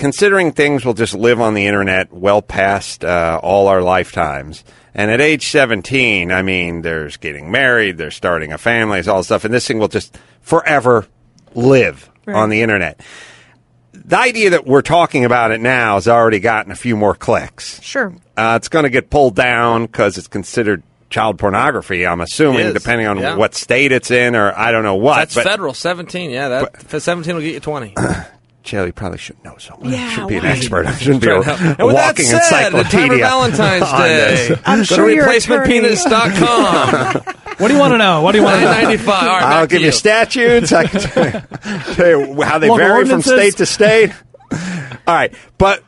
considering things will just live on the internet well past uh, all our lifetimes. And at age 17, I mean, there's getting married, there's starting a family, there's all this stuff, and this thing will just forever live Right. on the internet. The idea that we're talking about it now has already gotten a few more clicks. Sure. Uh, it's going to get pulled down because it's considered child pornography. I'm assuming, depending on yeah. what state it's in, or I don't know what. That's but federal. 17. Yeah, that for 17 will get you 20. Jill, you probably should know so much. Yeah, should be an why? expert. I shouldn't be a, And a with that walking said, the encyclopedia. Valentine's oh, on Day. this. I'm Go sure to your attorney- replacementpenis.com. What do you want to know? What do you want to know? 995. All right, I'll give you. statutes. I can tell you, tell you how they Local vary from state to state. All right, but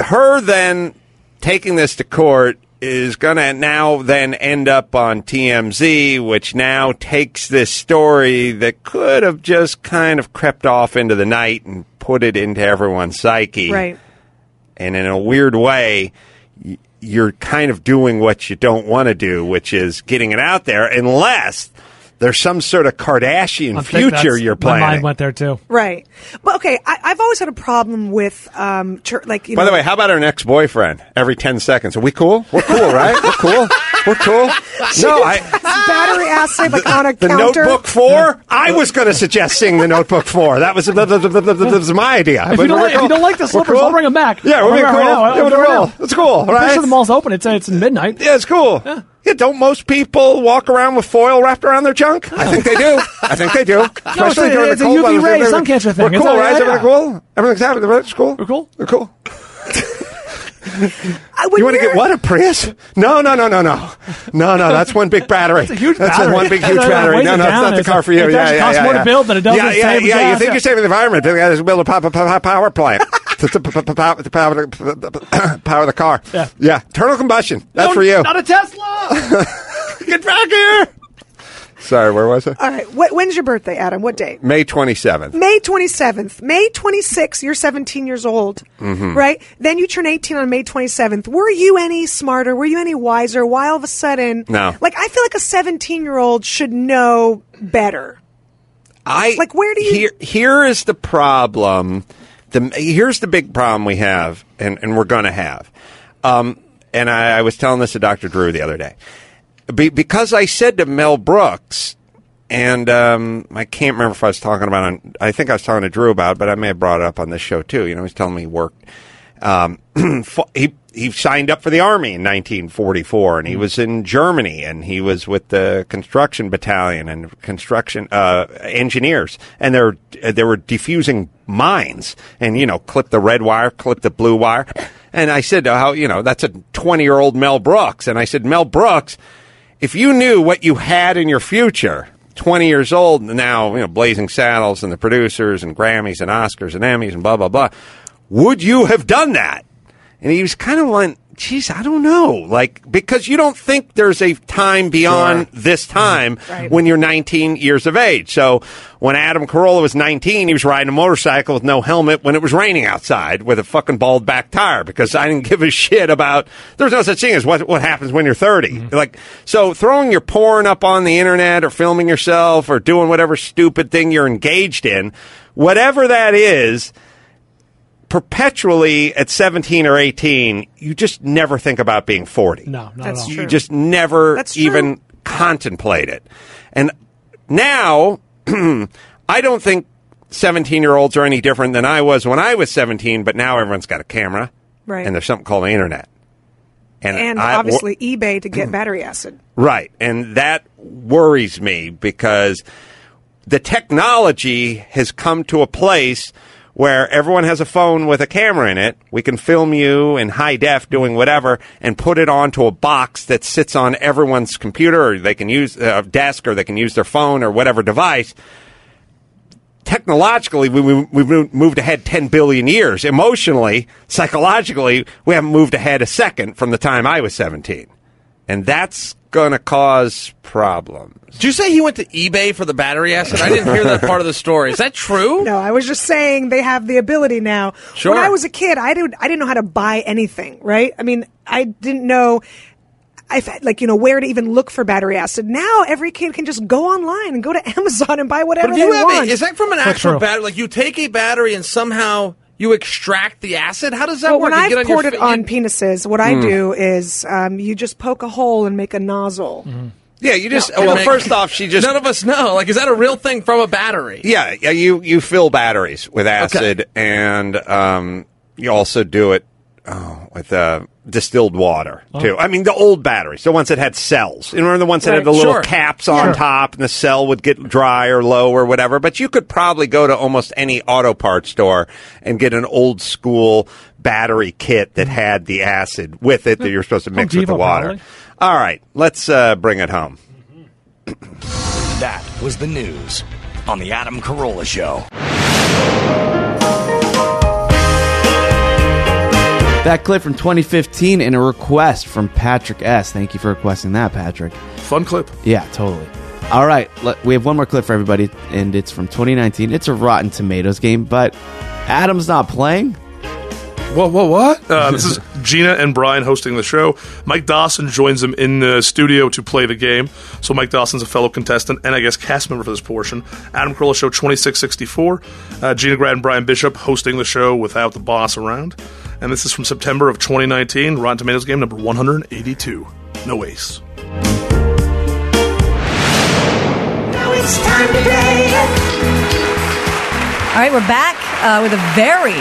her then taking this to court is going to now then end up on TMZ, which now takes this story that could have just kind of crept off into the night and put it into everyone's psyche. Right. And in a weird way, you're kind of doing what you don't want to do, which is getting it out there, unless there's some sort of Kardashian I future that's- you're playing. My mind went there too. Right. But okay, I, I've always had a problem with, um, chur- like, you know. By know. the way, how about our next boyfriend? Every 10 seconds. Are we cool? We're cool, right? We're cool. We're cool. No, I. battery acid, like on a The counter. Notebook 4? I was going to suggest seeing the Notebook 4. That was, that, that- that- that- that was my idea. If you, don't like, if you don't like the slippers, I'll bring them back. Yeah, we're I'll being bring cool. 'em right now. Yeah, we're right cool. now. It's cool, I'm pretty right? sure the mall's open. It's, it's midnight. Yeah, it's cool. Yeah. don't most people walk around with foil wrapped around their junk? I think they do. I think they do. Especially it's a- during it's the a cold UV weather. ray sun cancer thing. We're cool, right? Is yeah. everything cool? Everything's happening. It's cool. We're cool? We're cool. You want to get what? A Prius? No, no, no, no, no. No, no, that's one big battery. That's a huge That's battery. one big, huge battery. No, no, it's not the car for you. it Yeah, yeah, costs yeah. more to build than it does Yeah, to yeah, yeah. You think you're saving the environment? You got to build a pow- pow- pow- power plant to to- to- to power to power the- power the car. Yeah. Yeah, internal combustion. That's No, for you. Not a Tesla. Get back here. Sorry, where was I? All right. What, when's your birthday, Adam? What date? May 27th. May 27th. May 26th, you're 17 years old, Mm-hmm. right? Then you turn 18 on May 27th. Were you any smarter? Were you any wiser? Why all of a sudden? No. Like, I feel like a 17 year old should know better. I Like, where do you- Here, here is the problem. The here's the big problem we have, and, and we're going to have. Um, and I, I was telling this to Dr. Drew the other day, Be, because I said to Mel Brooks, and um, I can't remember if I was talking about. On, I think I was talking to Drew about, it, but I may have brought it up on this show too. You know, he's telling me he worked. Um, he he signed up for the army in 1944, and he was in Germany, and he was with the construction battalion and construction uh, engineers, and they're they were defusing mines, and you know, clip the red wire, clip the blue wire, and I said, how you know, that's a 20 year old Mel Brooks, and I said, Mel Brooks, if you knew what you had in your future. 20 years old now, you know, Blazing Saddles and the producers and Grammys and Oscars and Emmys and blah, blah, blah. Would you have done that? And he was kind of like, geez, I don't know. Like, because you don't think there's a time beyond this mm-hmm. time Right. when you're 19 years of age. So when Adam Carolla was 19, he was riding a motorcycle with no helmet when it was raining outside with a fucking bald back tire because I didn't give a shit about, there's no such thing as what, what happens when you're 30. Mm-hmm. Like, so throwing your porn up on the internet or filming yourself or doing whatever stupid thing you're engaged in, whatever that is, perpetually at 17 or 18, you just never think about being 40. No, not That's at all. true. You just never That's true. even contemplate it. And now, I don't think 17 year olds are any different than I was when I was 17, but now everyone's got a camera. Right. And there's something called the internet. And I- obviously, eBay to get battery acid. Right. And that worries me because the technology has come to a place where everyone has a phone with a camera in it. We can film you in high def doing whatever and put it onto a box that sits on everyone's computer or they can use a desk or they can use their phone or whatever device. Technologically, we, we, we've moved ahead 10 billion years. Emotionally, psychologically, we haven't moved ahead a second from the time I was 17. And that's going to cause problems. Did you say he went to eBay for the battery acid? I didn't hear that part of the story. Is that true? No, I was just saying they have the ability now. Sure. When I was a kid, I didn't I didn't know how to buy anything, right? I mean, I didn't know I like you know where to even look for battery acid. Now every kid can just go online and go to Amazon and buy whatever But if they have want. a, is that from an That's actual true. battery? Like you take a battery and somehow you extract the acid? How does that well, work? when You I've your poured it fi- on penises, what I do is um, you just poke a hole and make a nozzle. Yeah, you just, No, well, make- first off, she just, None of us know. Like, is that a real thing from a battery? yeah, yeah, you, you fill batteries with acid and, um, you also do it, oh, with, uh, distilled water too. I mean, the old batteries, the ones that had cells. You remember the ones that had the little sure. caps on Sure. top and the cell would get dry or low or whatever. But you could probably go to almost any auto parts store and get an old school battery kit that had the acid with it that you're supposed to mix with the water. probably. All right, let's uh, bring it home. That was the news on The Adam Carolla Show. That clip from 2015 and a request from Patrick S. Thank you for requesting that, Patrick. Fun clip. Yeah, totally. All right, let, we have one more clip for everybody, and it's from 2019. It's a Rotten Tomatoes game, but Adam's not playing. Whoa, whoa, what? Uh, this is Gina and Bryan hosting the show. Mike Dawson joins them in the studio to play the game. So Mike Dawson's a fellow contestant and I guess cast member for this portion. Adam Carolla Show 2664. Uh, Gina Grad and Bryan Bishop hosting the show without the boss around. And this is from September of 2019. Rotten Tomatoes game number 182. No ace. All right, we're back uh, with a very,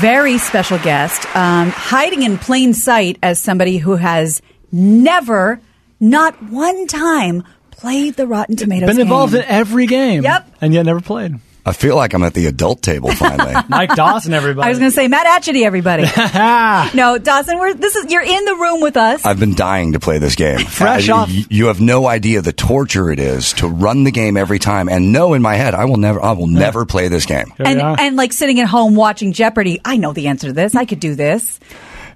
very special guest, um, hiding in plain sight as somebody who has never, not one time, played the Rotten Tomatoes. Been involved game. in every game. Yep. And yet never played. I feel like I'm at the adult table finally. Mike Dawson, everybody. I was going to say Matt Atchity, everybody. no, Dawson, we're this is you're in the room with us. I've been dying to play this game. Fresh I- off- You have no idea the torture it is to run the game every time and know in my head I will never I will never play this game. Here and and like sitting at home watching Jeopardy, I know the answer to this. I could do this.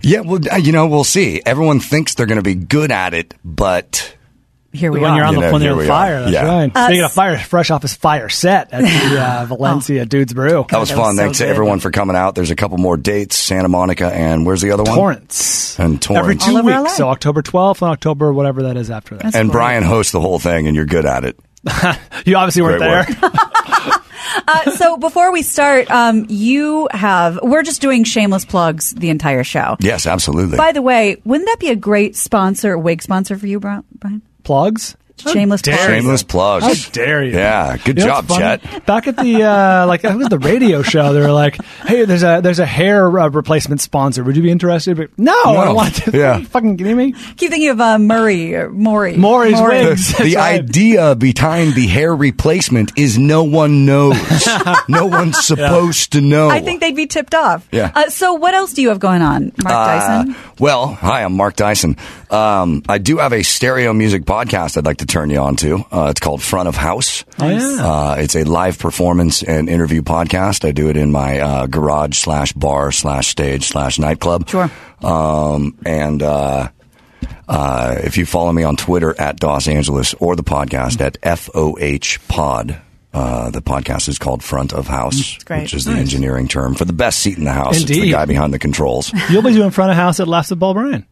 Yeah, well, uh, you know, we'll see. Everyone thinks they're going to be good at it, but here we go. when are. you're on You the know, when you're here on we fire. are. That's Yeah. right. Uh, Speaking of fire, fresh off his fire set at the uh, Valencia Dudes Brew. That was that fun. was so Thanks to good. everyone for coming out. There's a couple more dates: Santa Monica and where's the other one? Torrance. And Torrance. Every two weeks. So October 12th and October whatever that is after that. That's And great. Bryan hosts the whole thing, and you're good at it. you obviously weren't Great there. Uh, so before we start, um, you have we're just doing shameless plugs the entire show. Yes, absolutely. By the way, wouldn't that be a great sponsor, wig sponsor for you, Bryan? Plugs? Shameless dare plugs. you. Shameless plugs. How dare you? Yeah, good You know job, what's? Chet. Back at the uh, like it was the radio show. They were like, "Hey, there's a there's a hair uh, replacement sponsor. Would you be interested?" But no, I don't want to. Yeah. Fucking kidding me? Keep thinking of uh, Murray, or Maury. Maury's Maury. wigs. The That's right. idea behind the hair replacement is no one knows. no one's supposed to know. I think they'd be tipped off. Yeah. Uh, so what else do you have going on, Mark Dyson? Uh, well, hi, I'm Mark Dyson. Um, I do have a stereo music podcast I'd like to turn you on to. Uh, it's called Front of House. Oh, yeah. Uh, it's a live performance and interview podcast. I do it in my uh, garage slash bar slash stage slash nightclub. Sure. Um, and uh, uh, if you follow me on Twitter at Los Angeles or the podcast at FOH Pod. Uh, the podcast is called Front of House, which is the engineering term for the best seat in the house. It's the guy behind the controls. You'll be doing front of house at Laughs at Ball Bryan.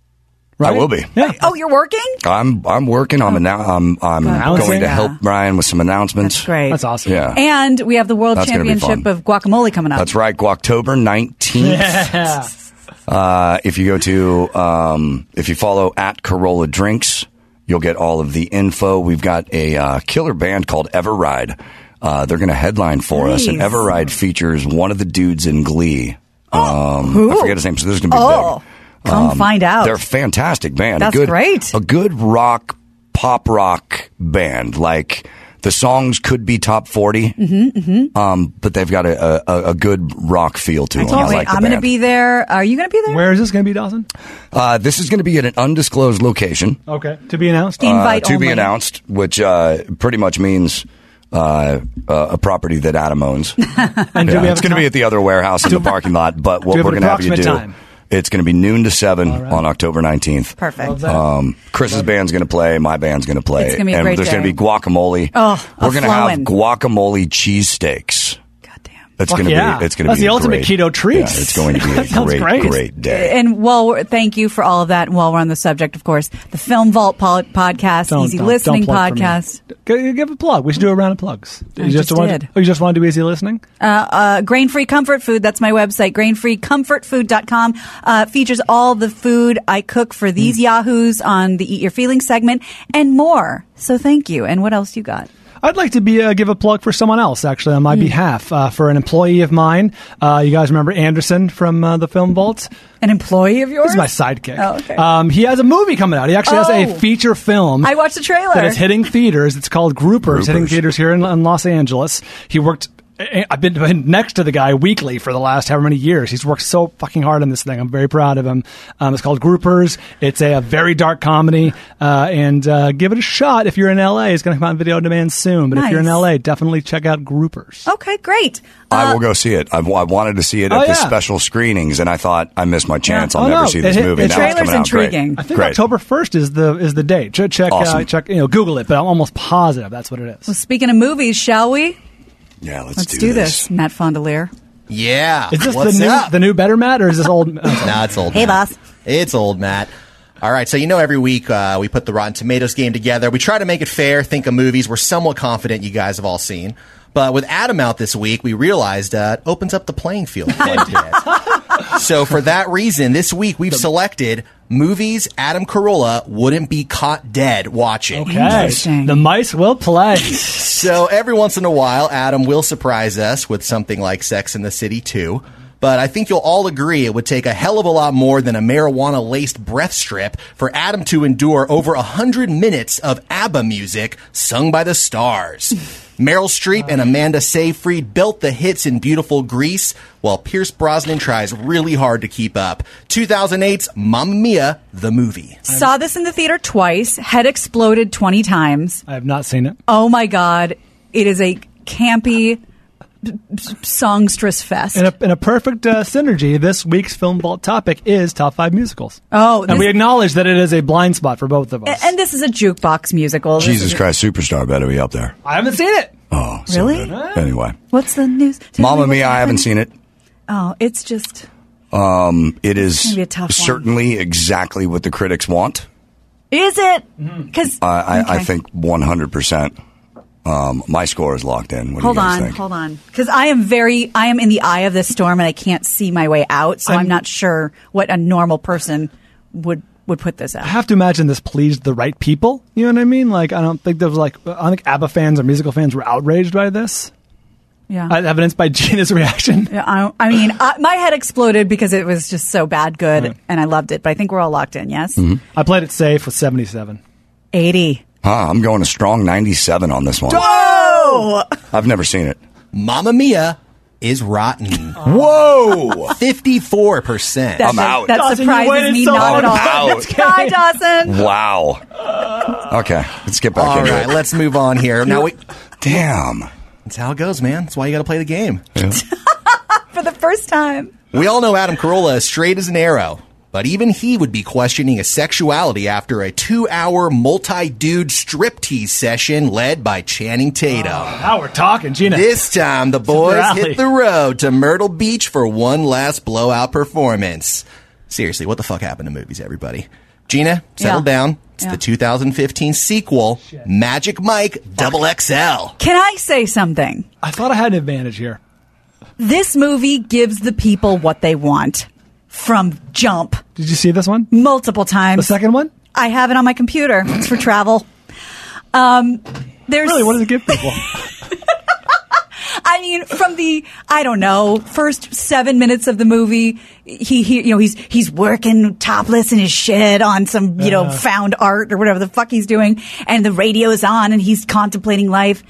I will be. Yeah. oh, you're working? I'm I'm working. I'm annou- I'm I'm Announcing? going to Yeah. help Bryan with some announcements. That's great. That's awesome. Yeah, And we have the World That's gonna be Championship fun. of Guacamole coming up. that's right. October nineteenth. Yeah. Uh, if you go to um, if you follow at Carolla Drinks, you'll get all of the info. We've got a uh, killer band called Everride. Uh, they're going to headline for us, and Nice. Everride features one of the dudes in Glee. Um, Who? I forget his name. So this is going to be Oh, big. Come find out. They're a fantastic band. That's a good, great. A good rock, pop rock band. Like the songs could be top 40 mm-hmm, Um, but they've got a, a, a good rock feel to them. Can't I wait. like the I'm going to be there. Are you going to be there? Where is this going to be, Dawson? Uh, this is going to be at an undisclosed location. Okay. To be announced. uh, Invite to be announced, which uh, pretty much means uh, uh, a property that Adam owns. and do Yeah, we have it's going to be at the other warehouse in the parking lot. But what we have we're going to have you do, time? It's going to be noon to seven right. on October nineteenth. Perfect. Love. Um, Chris's band's going to play. My band's going to play. It's gonna be a and great there's going to be guacamole. Oh, we're going to have flowin'. guacamole cheesesteaks. God damn. It's going to yeah. be. It's going to be the ultimate great- keto treat. Yeah, it's going to be a great, great. great day. And while we're, thank you for all of that. And while we're on the subject, of course, the Film Vault po- podcast, Don't- Easy don't- Listening don't plug for me. podcast, G- Give a plug. We should do a round of plugs. I you just want did. oh, you just want to do easy listening? uh, uh, Grain Free Comfort Food. That's my website, grainfreecomfortfood.com. Uh, features all the food I cook for these Hmm. Yahoos on the Eat Your Feelings segment and more. So thank you. And what else you got? I'd like to be uh, give a plug for someone else, actually, on my Hmm. behalf, uh, for an employee of mine. Uh, you guys remember Anderson from uh, the Film Vault? An employee of yours? He's my sidekick. Oh, okay. um, he has a movie coming out. He actually has Oh. a feature film. I watched the trailer. that is hitting theaters. It's called Groupers, hitting theaters here in, in Los Angeles. He worked. I've been, been next to the guy weekly for the last however many years. He's worked so fucking hard on this thing. I'm very proud of him. Um, it's called Groupers. It's a, a very dark comedy, uh, and uh, give it a shot if you're in LA. It's going to come out on video on demand soon. But if you're in LA, definitely check out Groupers. Okay, great. I Uh, will go see it. I've, I wanted to see it Oh, at the yeah. special screenings, and I thought I missed my chance. I'll Oh, never no. see this It- movie. the now trailer's it's coming out. Great. intriguing. I think Great. October first is the is the date. Check check uh, Awesome. check you know Google it, but I'm almost positive that's what it is. Well, speaking of movies, shall we? Yeah, let's, Let's do, this. Matt Fondiler. Yeah. Is this What's the new up? the new better Matt or is this old? oh. Nah, it's old. Hey, Matt. boss. It's old, Matt. All right, so you know every week uh, we put the Rotten Tomatoes game together. We try to make it fair, think of movies we're somewhat confident you guys have all seen. But with Adam out this week, we realized uh, it opens up the playing field quite a bit. so for that reason, this week we've selected movies Adam Carolla wouldn't be caught dead watching. Okay, the mice will play. So every once in a while, Adam will surprise us with something like Sex in the City 2. But I think you'll all agree it would take a hell of a lot more than a marijuana laced breath strip for Adam to endure over a hundred minutes of ABBA music sung by the stars. Meryl Streep and Amanda Seyfried built the hits in beautiful Greece, while Pierce Brosnan tries really hard to keep up. 2008's Mamma Mia, the movie. Saw this in the theater twice. Head exploded 20 times. I have not seen it. Oh my God. It is a campy songstress fest. In a, in a perfect uh, synergy, this week's film vault topic is top five musicals. Oh, and we acknowledge that it is a blind spot for both of us. A- and this is a jukebox musical. Jesus is- Christ Superstar better be up there. I haven't seen it. Oh, so Really? good. Anyway, What's the news? Tell me Mia, I haven't seen it. Oh, it's just Um, it is gonna be a tough one. certainly exactly what the critics want. is it? Mm-hmm. Because I, I, I think 100%. Um, my score is locked in. What Hold do you guys on, think? hold on. Because I am very, I am in the eye of the storm, and I can't see my way out. So I'm, I'm- not sure what a normal person would would put this at. I have to imagine this pleased the right people. You know what I mean? Like, I don't think there was like, I don't think ABBA fans or musical fans were outraged by this. Yeah. Uh, evidenced by Gina's reaction. Yeah, I, I mean, I, my head exploded because it was just so bad good, and I loved it. But I think we're all locked in. Yes, Mm-hmm. I played it safe with 77. eighty. Huh, I'm going a strong 97 on this one. Whoa! I've never seen it. Mamma Mia is rotten. Oh. Whoa! 54%. that, I'm out. That Dawson, surprises me so not at all. I'm out. Bye, Dawson. wow. Okay, let's get back All into right, it. let's move on here. Now, we, Damn. that's how it goes, man. That's why you got to play the game. For the first time. We all know Adam Carolla is straight as an arrow, but even he would be questioning his sexuality after a two hour multi dude striptease session led by Channing Tatum. Oh, now we're talking, Gina. This time, the boys hit the road to Myrtle Beach for one last blowout performance. Seriously, what the fuck happened to movies, everybody? Gina, settle Yeah. down. It's Yeah. the 2015 sequel, Magic Mike Double XL. Can I say something? I thought I had an advantage here. This movie gives the people what they want from jump Did you see this one? multiple times. The second one? I have it on my computer. It's for travel. Um, there's Really, what does it give people? I mean, from the I don't know first seven minutes of the movie, he, he you know he's he's working topless in his shed on some you know Uh. found art or whatever the fuck he's doing, and the radio is on, and he's contemplating life.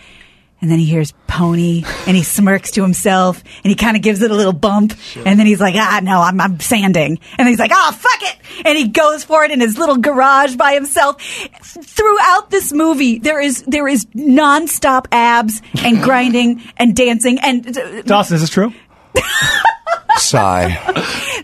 And then he hears pony and he smirks to himself and he kind of gives it a little bump. And then he's like, ah, no, I'm, I'm sanding. And then he's like, ah, fuck it. And he goes for it in his little garage by himself. Throughout this movie, there is, there is nonstop abs and grinding and dancing and Dawson, is this true? Sigh.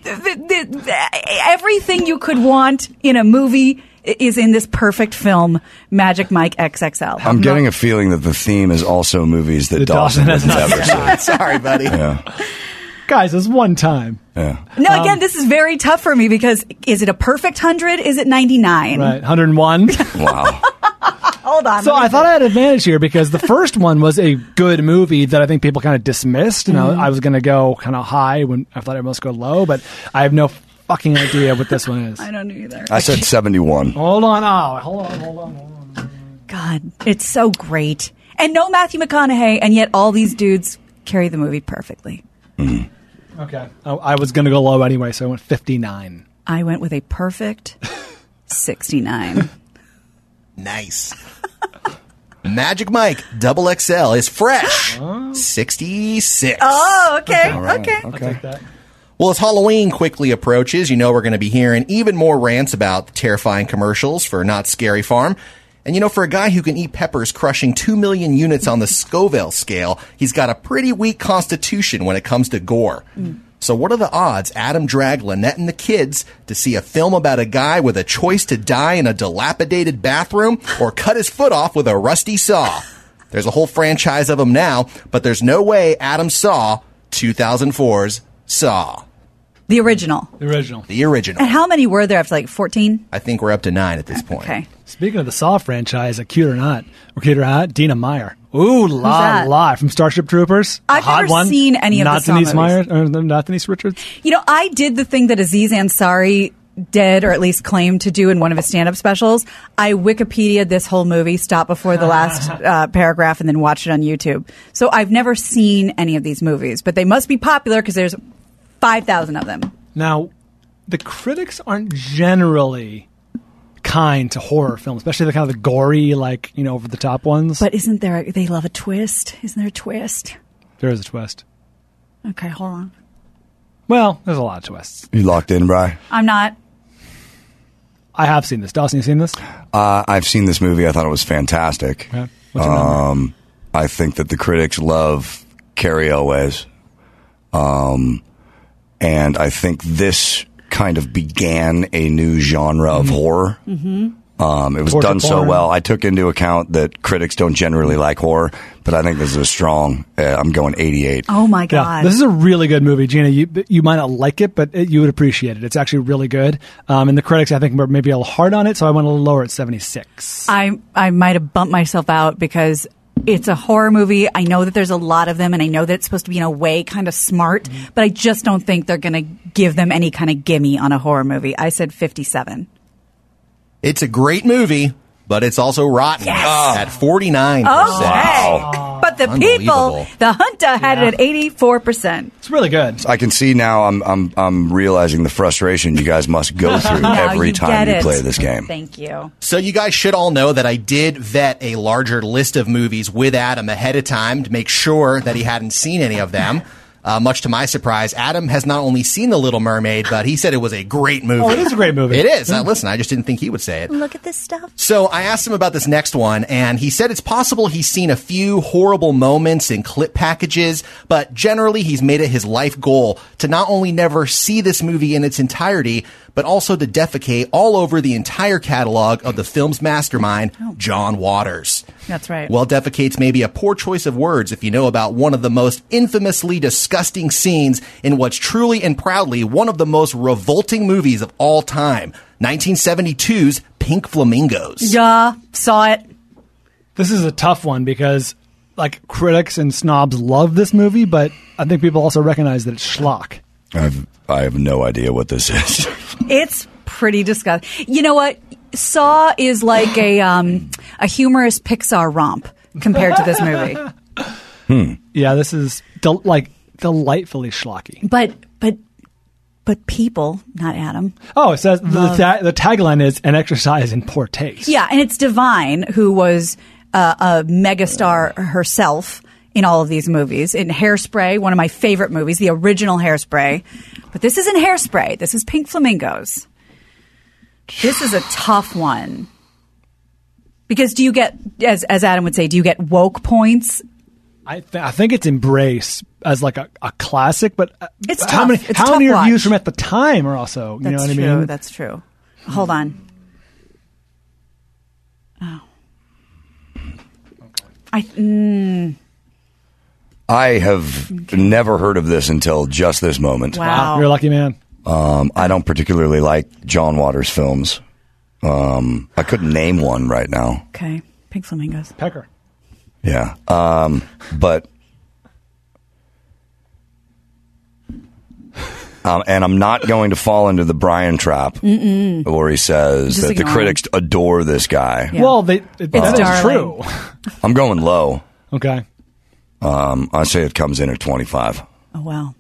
the, the, everything you could want in a movie is in this perfect film, Magic Mike XXL. I'm getting a feeling that the theme is also movies that That Dawson Dawson has has never seen. Sorry, buddy. Yeah, Guys, it's one time. yeah. No, again, this is very tough for me because is it a perfect hundred? Is it ninety nine? Right, 101. Wow. Hold on. So let me I thought I had an advantage here because the first one was a good movie that I think people kind of dismissed. You know, Mm-hmm. I was going to go kind of high when I thought everyone else go low, but I have no fucking idea what this one is. I don't know either. I said 71. Hold on, oh, hold on, hold on, hold on. God, it's so great, and no Matthew McConaughey, and yet all these dudes carry the movie perfectly. Mm. Okay, I, I was going to go low anyway, so I went 59. I went with a perfect sixty nine. Nice. Magic Mike Double XL is fresh. 66. Oh, okay, okay. Okay. Well, as Halloween quickly approaches, you know we're going to be hearing even more rants about the terrifying commercials for Knott's Scary Farm. And you know, for a guy who can eat peppers crushing 2 million units on the Scoville scale, he's got a pretty weak constitution when it comes to gore. So what are the odds Adam dragged Lynette and the kids to see a film about a guy with a choice to die in a dilapidated bathroom or cut his foot off with a rusty saw? There's a whole franchise of them now, but there's no way Adam saw 2004's Saw. The original. The original. The original. And how many were there after like fourteen? I think we're up to nine at this point. Okay. Speaking of the Saw franchise, a cute or not, or cute or not, Dina Meyer. Ooh, la that? la from Starship Troopers. I've Hot never one. seen any of the not Saw Denise movies. Meyer, or not Denise Richards. You know, I did the thing that Aziz Ansari did, or at least claimed to do in one of his stand-up specials. I Wikipedia this whole movie, stop before the last uh, paragraph, and then watched it on YouTube. So I've never seen any of these movies, but they must be popular because there's five thousand of them. Now, the critics aren't generally kind to horror films, especially the kind of the gory, like you know, over the top ones. But isn't there? A, they love a twist. Isn't there a twist? there is a twist. Okay, hold on. Well, there's a lot of twists. You locked in, Bry? I'm not. I have seen this. Dawson, you seen this? Uh, I've seen this movie. I thought it was fantastic. Okay. What's your number? Um, I think that the critics love Cary Elwes. Um, and I think this kind of began a new genre of horror. Mm-hmm. Um, it was Torture done so porn. well. I took into account that critics don't generally like horror, but I think this is a strong. Uh, I'm going 88. Oh my Yeah, god! this is a really good movie, Gina. You you might not like it, but it, you would appreciate it. It's actually really good. Um, and the critics, I think, were maybe a little hard on it, so I went a little lower at seventy six. I I might have bumped myself out because it's a horror movie. I know that there's a lot of them, and I know that it's supposed to be in a way kind of smart, Mm-hmm. but I just don't think they're going to give them any kind of gimme on a horror movie. I said 57. It's a great movie, but it's also rotten at 49%. Okay. But the people, the Junta had it at 84%. It's really good. I can see now. I'm I'm I'm realizing the frustration you guys must go through Now every you time you play this game. Thank you. So you guys should all know that I did vet a larger list of movies with Adam ahead of time to make sure that he hadn't seen any of them. Uh, much to my surprise, Adam has not only seen The Little Mermaid, but he said it was a great movie. Oh, it is a great movie. It is. Uh, listen, I just didn't think he would say it. Look at this stuff. So I asked him about this next one, and he said it's possible he's seen a few horrible moments in clip packages, but generally he's made it his life goal to not only never see this movie in its entirety, but also to defecate all over the entire catalog of the film's mastermind, oh. John Waters. That's right. Well, defecates may be a poor choice of words if you know about one of the most infamously disgusting scenes in what's truly and proudly one of the most revolting movies of all time 1972's Pink Flamingos. Yeah, saw it. This is a tough one because like critics and snobs love this movie, but I think people also recognize that it's schlock. I've I have no idea what this is. It's pretty disgusting. You know what? Saw is like a um, a humorous Pixar romp compared to this movie. Yeah, this is del- like delightfully schlocky. But but but people, not Adam. Oh, it says the, ta- the tagline is an exercise in poor taste. Yeah, and it's Divine who was uh, a megastar herself in all of these movies. In Hairspray, one of my favorite movies, the original Hairspray. But this isn't Hairspray. This is Pink Flamingos. This is a tough one. Because do you get, as, as Adam would say, do you get woke points? I, th- I think it's embraced as like a, a classic, but It's how tough. many It's how many watch. reviews from at the time are also you That's know what true. I mean? That's true. Hold on. Oh. I mm, I have never heard of this until just this moment. wow. You're a lucky man. Um, I don't particularly like John Waters films. Um, I couldn't name one right now. Okay. Pink flamingos. Pecker. Yeah. Um, but. Um, and I'm not going to fall into the Bryan trap where he says Just that the ignore critics adore this guy. Yeah. Well, they, it, that is darling. true. I'm going low. okay. Um, I say it comes in at 25. Oh wow.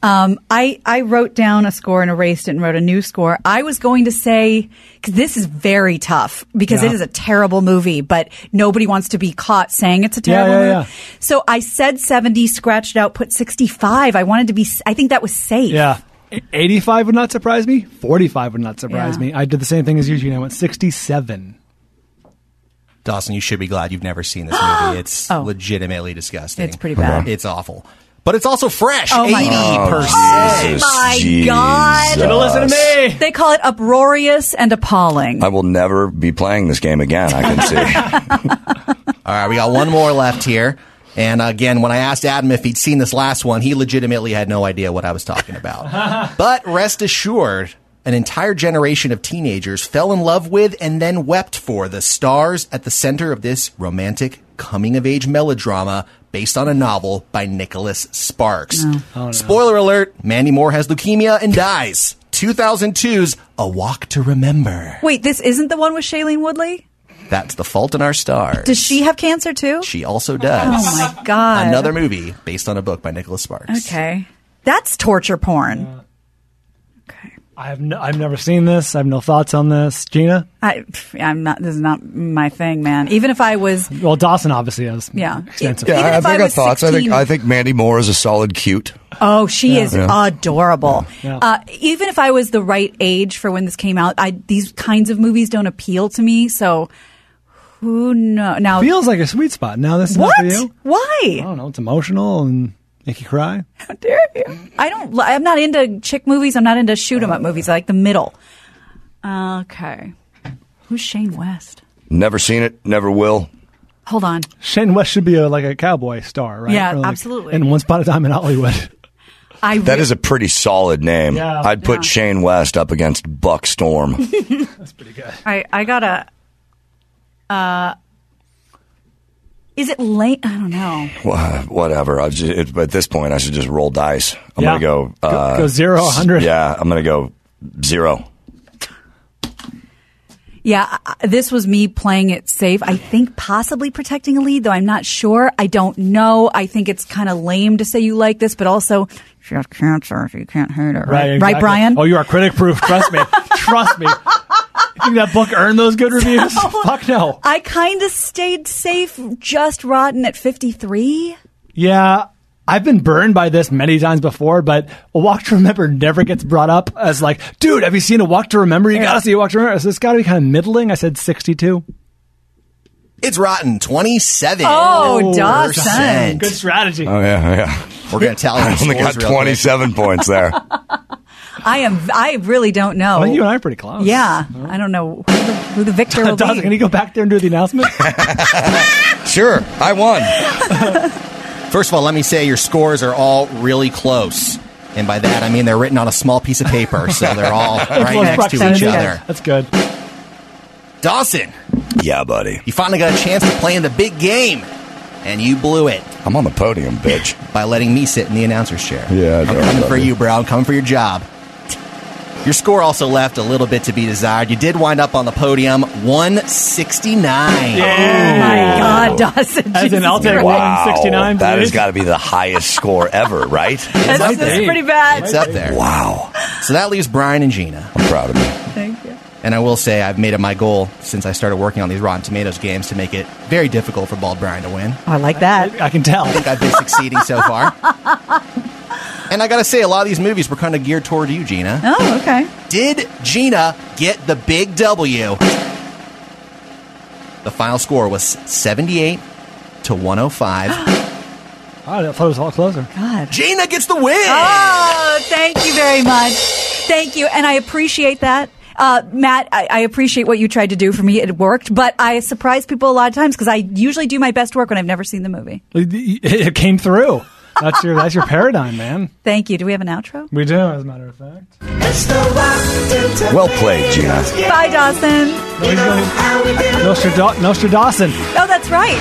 Um, I I wrote down a score and erased it and wrote a new score. I was going to say because this is very tough because Yeah. it is a terrible movie, but nobody wants to be caught saying it's a terrible yeah, movie. yeah. So I said seventy, scratched out, put sixty five. I wanted to be. I think that was safe. Yeah. E- 85 would not surprise me. 45 would not surprise me. I did the same thing as you, Gina. I went 67. Dawson, you should be glad you've never seen this movie. It's Oh. legitimately disgusting. It's pretty bad. It's awful. But it's also fresh. Oh my 80%. Jesus, oh my Jesus. God. Gonna listen to me. They call it uproarious and appalling. I will never be playing this game again, I can see. All right, we got one more left here. And again, when I asked Adam if he'd seen this last one, he legitimately had no idea what I was talking about. but rest assured, an entire generation of teenagers fell in love with and then wept for the stars at the center of this romantic coming of age melodrama based on a novel by Nicholas Sparks. Oh, Spoiler alert, Mandy Moore has leukemia and dies. 2002's A Walk to Remember. Wait, this isn't the one with Shailene Woodley? That's The Fault in Our Stars. Does she have cancer too? She also oh does. Oh my god! Another movie based on a book by Nicholas Sparks. Okay, that's torture porn. Okay, I have no, I've never seen this. I have no thoughts on this. Gina? I, I'm not. This is not my thing, man. Even if I was, Well, Dawson obviously has Yeah. extensive. Even I if I think I was thoughts. I think 16 I think Mandy Moore is a solid cute. oh, she is adorable. Yeah. Uh, even if I was the right age for when this came out, I these kinds of movies don't appeal to me. So, Who knows? now? Feels like a sweet spot. Now this is what? not for you. Why? I don't know. It's emotional and make you cry. How dare you? I don't. li- I'm not into chick movies. I'm not into shoot 'em up movies. I like the middle. Okay. Who's Shane West? Never seen it, never will. Hold on. Shane West should be a, like a cowboy star, right? Yeah, Or like- absolutely. And Once Upon a Time in Hollywood. I That re- is a pretty solid name. Yeah. I'd put Yeah. Shane West up against Buck Storm. That's pretty good. I I gotta. Uh, is it late? I don't know. Wha- Whatever. I just, it, at this point, I should just roll dice. I'm Yeah. gonna go. Go- Uh, go zero, 100. Yeah, I'm gonna go zero. Yeah, this was me playing it safe. I think possibly protecting a lead, though I'm not sure. I don't know. I think it's kind of lame to say you like this, but also she has cancer, so you can't hate her, right? exactly. Right, Bryan? Oh, you are critic proof. Trust me. Trust me. You think that book earned those good reviews? Fuck no. I kind of stayed safe, just rotten at 53. Yeah, I've been burned by this many times before, but A Walk to Remember never gets brought up as like, dude, have you seen A Walk to Remember? You gotta see A Walk to Remember. So it's gotta be kind of middling. I said 62. It's rotten. 27. Oh, Dawson. Good strategy. Oh yeah, yeah. We're going to tally I the only got 27 points there. I am. I really don't know. I think you and I are pretty close. yeah, I don't know who the, who the victor will Dawson, be. can you go back there and do the announcement? Sure, I won. First of all, let me say your scores are all really close. And by that, I mean they're written on a small piece of paper, so they're all right next to each That's other. That's good. Dawson, Yeah, buddy. you finally got a chance to play in the big game, and you blew it I'm on the podium, bitch. by letting me sit in the announcer's chair. Yeah, I I'm coming for you, bro. I'm coming for your job. Your score also left a little bit to be desired. You did wind up on the podium, 169. oh my God, Dawson! As in, Jesus I'll take Christ. one. Wow, that has got to be the highest score ever, right? That's, up that's pretty bad. It's up there. Wow, So that leaves Bryan and Gina. I'm proud of you. Thank you. And I will say, I've made it my goal since I started working on these Rotten Tomatoes games to make it very difficult for Bald Bryan to win. Oh, I like that. I can tell. I think I've been succeeding so far. And I gotta say, a lot of these movies were kind of geared toward you, Gina. Oh, okay. Did Gina get the big W? The final score was 78 to 105. I thought it was lot closer. God. Gina gets the win! Oh, thank you very much. Thank you, and I appreciate that. Uh, Matt, I, I appreciate what you tried to do for me. It worked, but I surprise people a lot of times because I usually do my best work when I've never seen the movie. It, it came through. That's your that's your paradigm, man. Thank you. Do we have an outro? We do, as a matter of fact. Well played, Gina. Bye, Dawson. Nostrad- Nostradamus. Oh, that's right.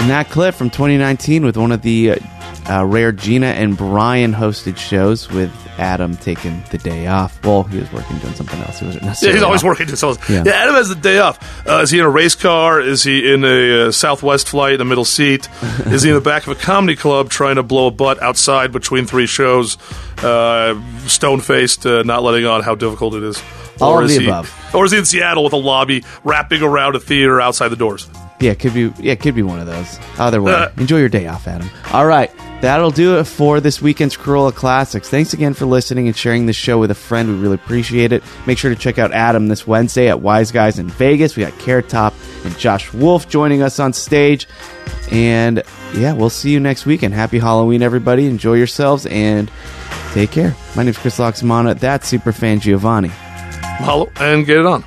And that clip from 2019 with one of the uh, uh, rare Gina and Bryan hosted shows with Adam taking the day off. Well, he was working doing something else. He wasn't Yeah, he's always off. working to sell. Yeah. Yeah. Adam has the day off. Uh, is he in a race car? Is he in a uh, Southwest flight, a middle seat? is he in the back of a comedy club trying to blow a butt outside between three shows, uh, stone faced, uh, not letting on how difficult it is? All of is the he, above. Or is he in Seattle with a lobby wrapping around a theater outside the doors? Yeah, could be. Yeah, could be one of those. Either way, Uh. enjoy your day off, Adam. All right, that'll do it for this weekend's Carolla Classics. Thanks again for listening and sharing this show with a friend. We really appreciate it. Make sure to check out Adam this Wednesday at Wise Guys in Vegas. We got Carrot Top and Josh Wolf joining us on stage. And yeah, we'll see you next weekend. Happy Halloween, everybody. Enjoy yourselves and take care. My name's Chris Laxamana. That's Superfan Giovanni. Mahalo and get it on.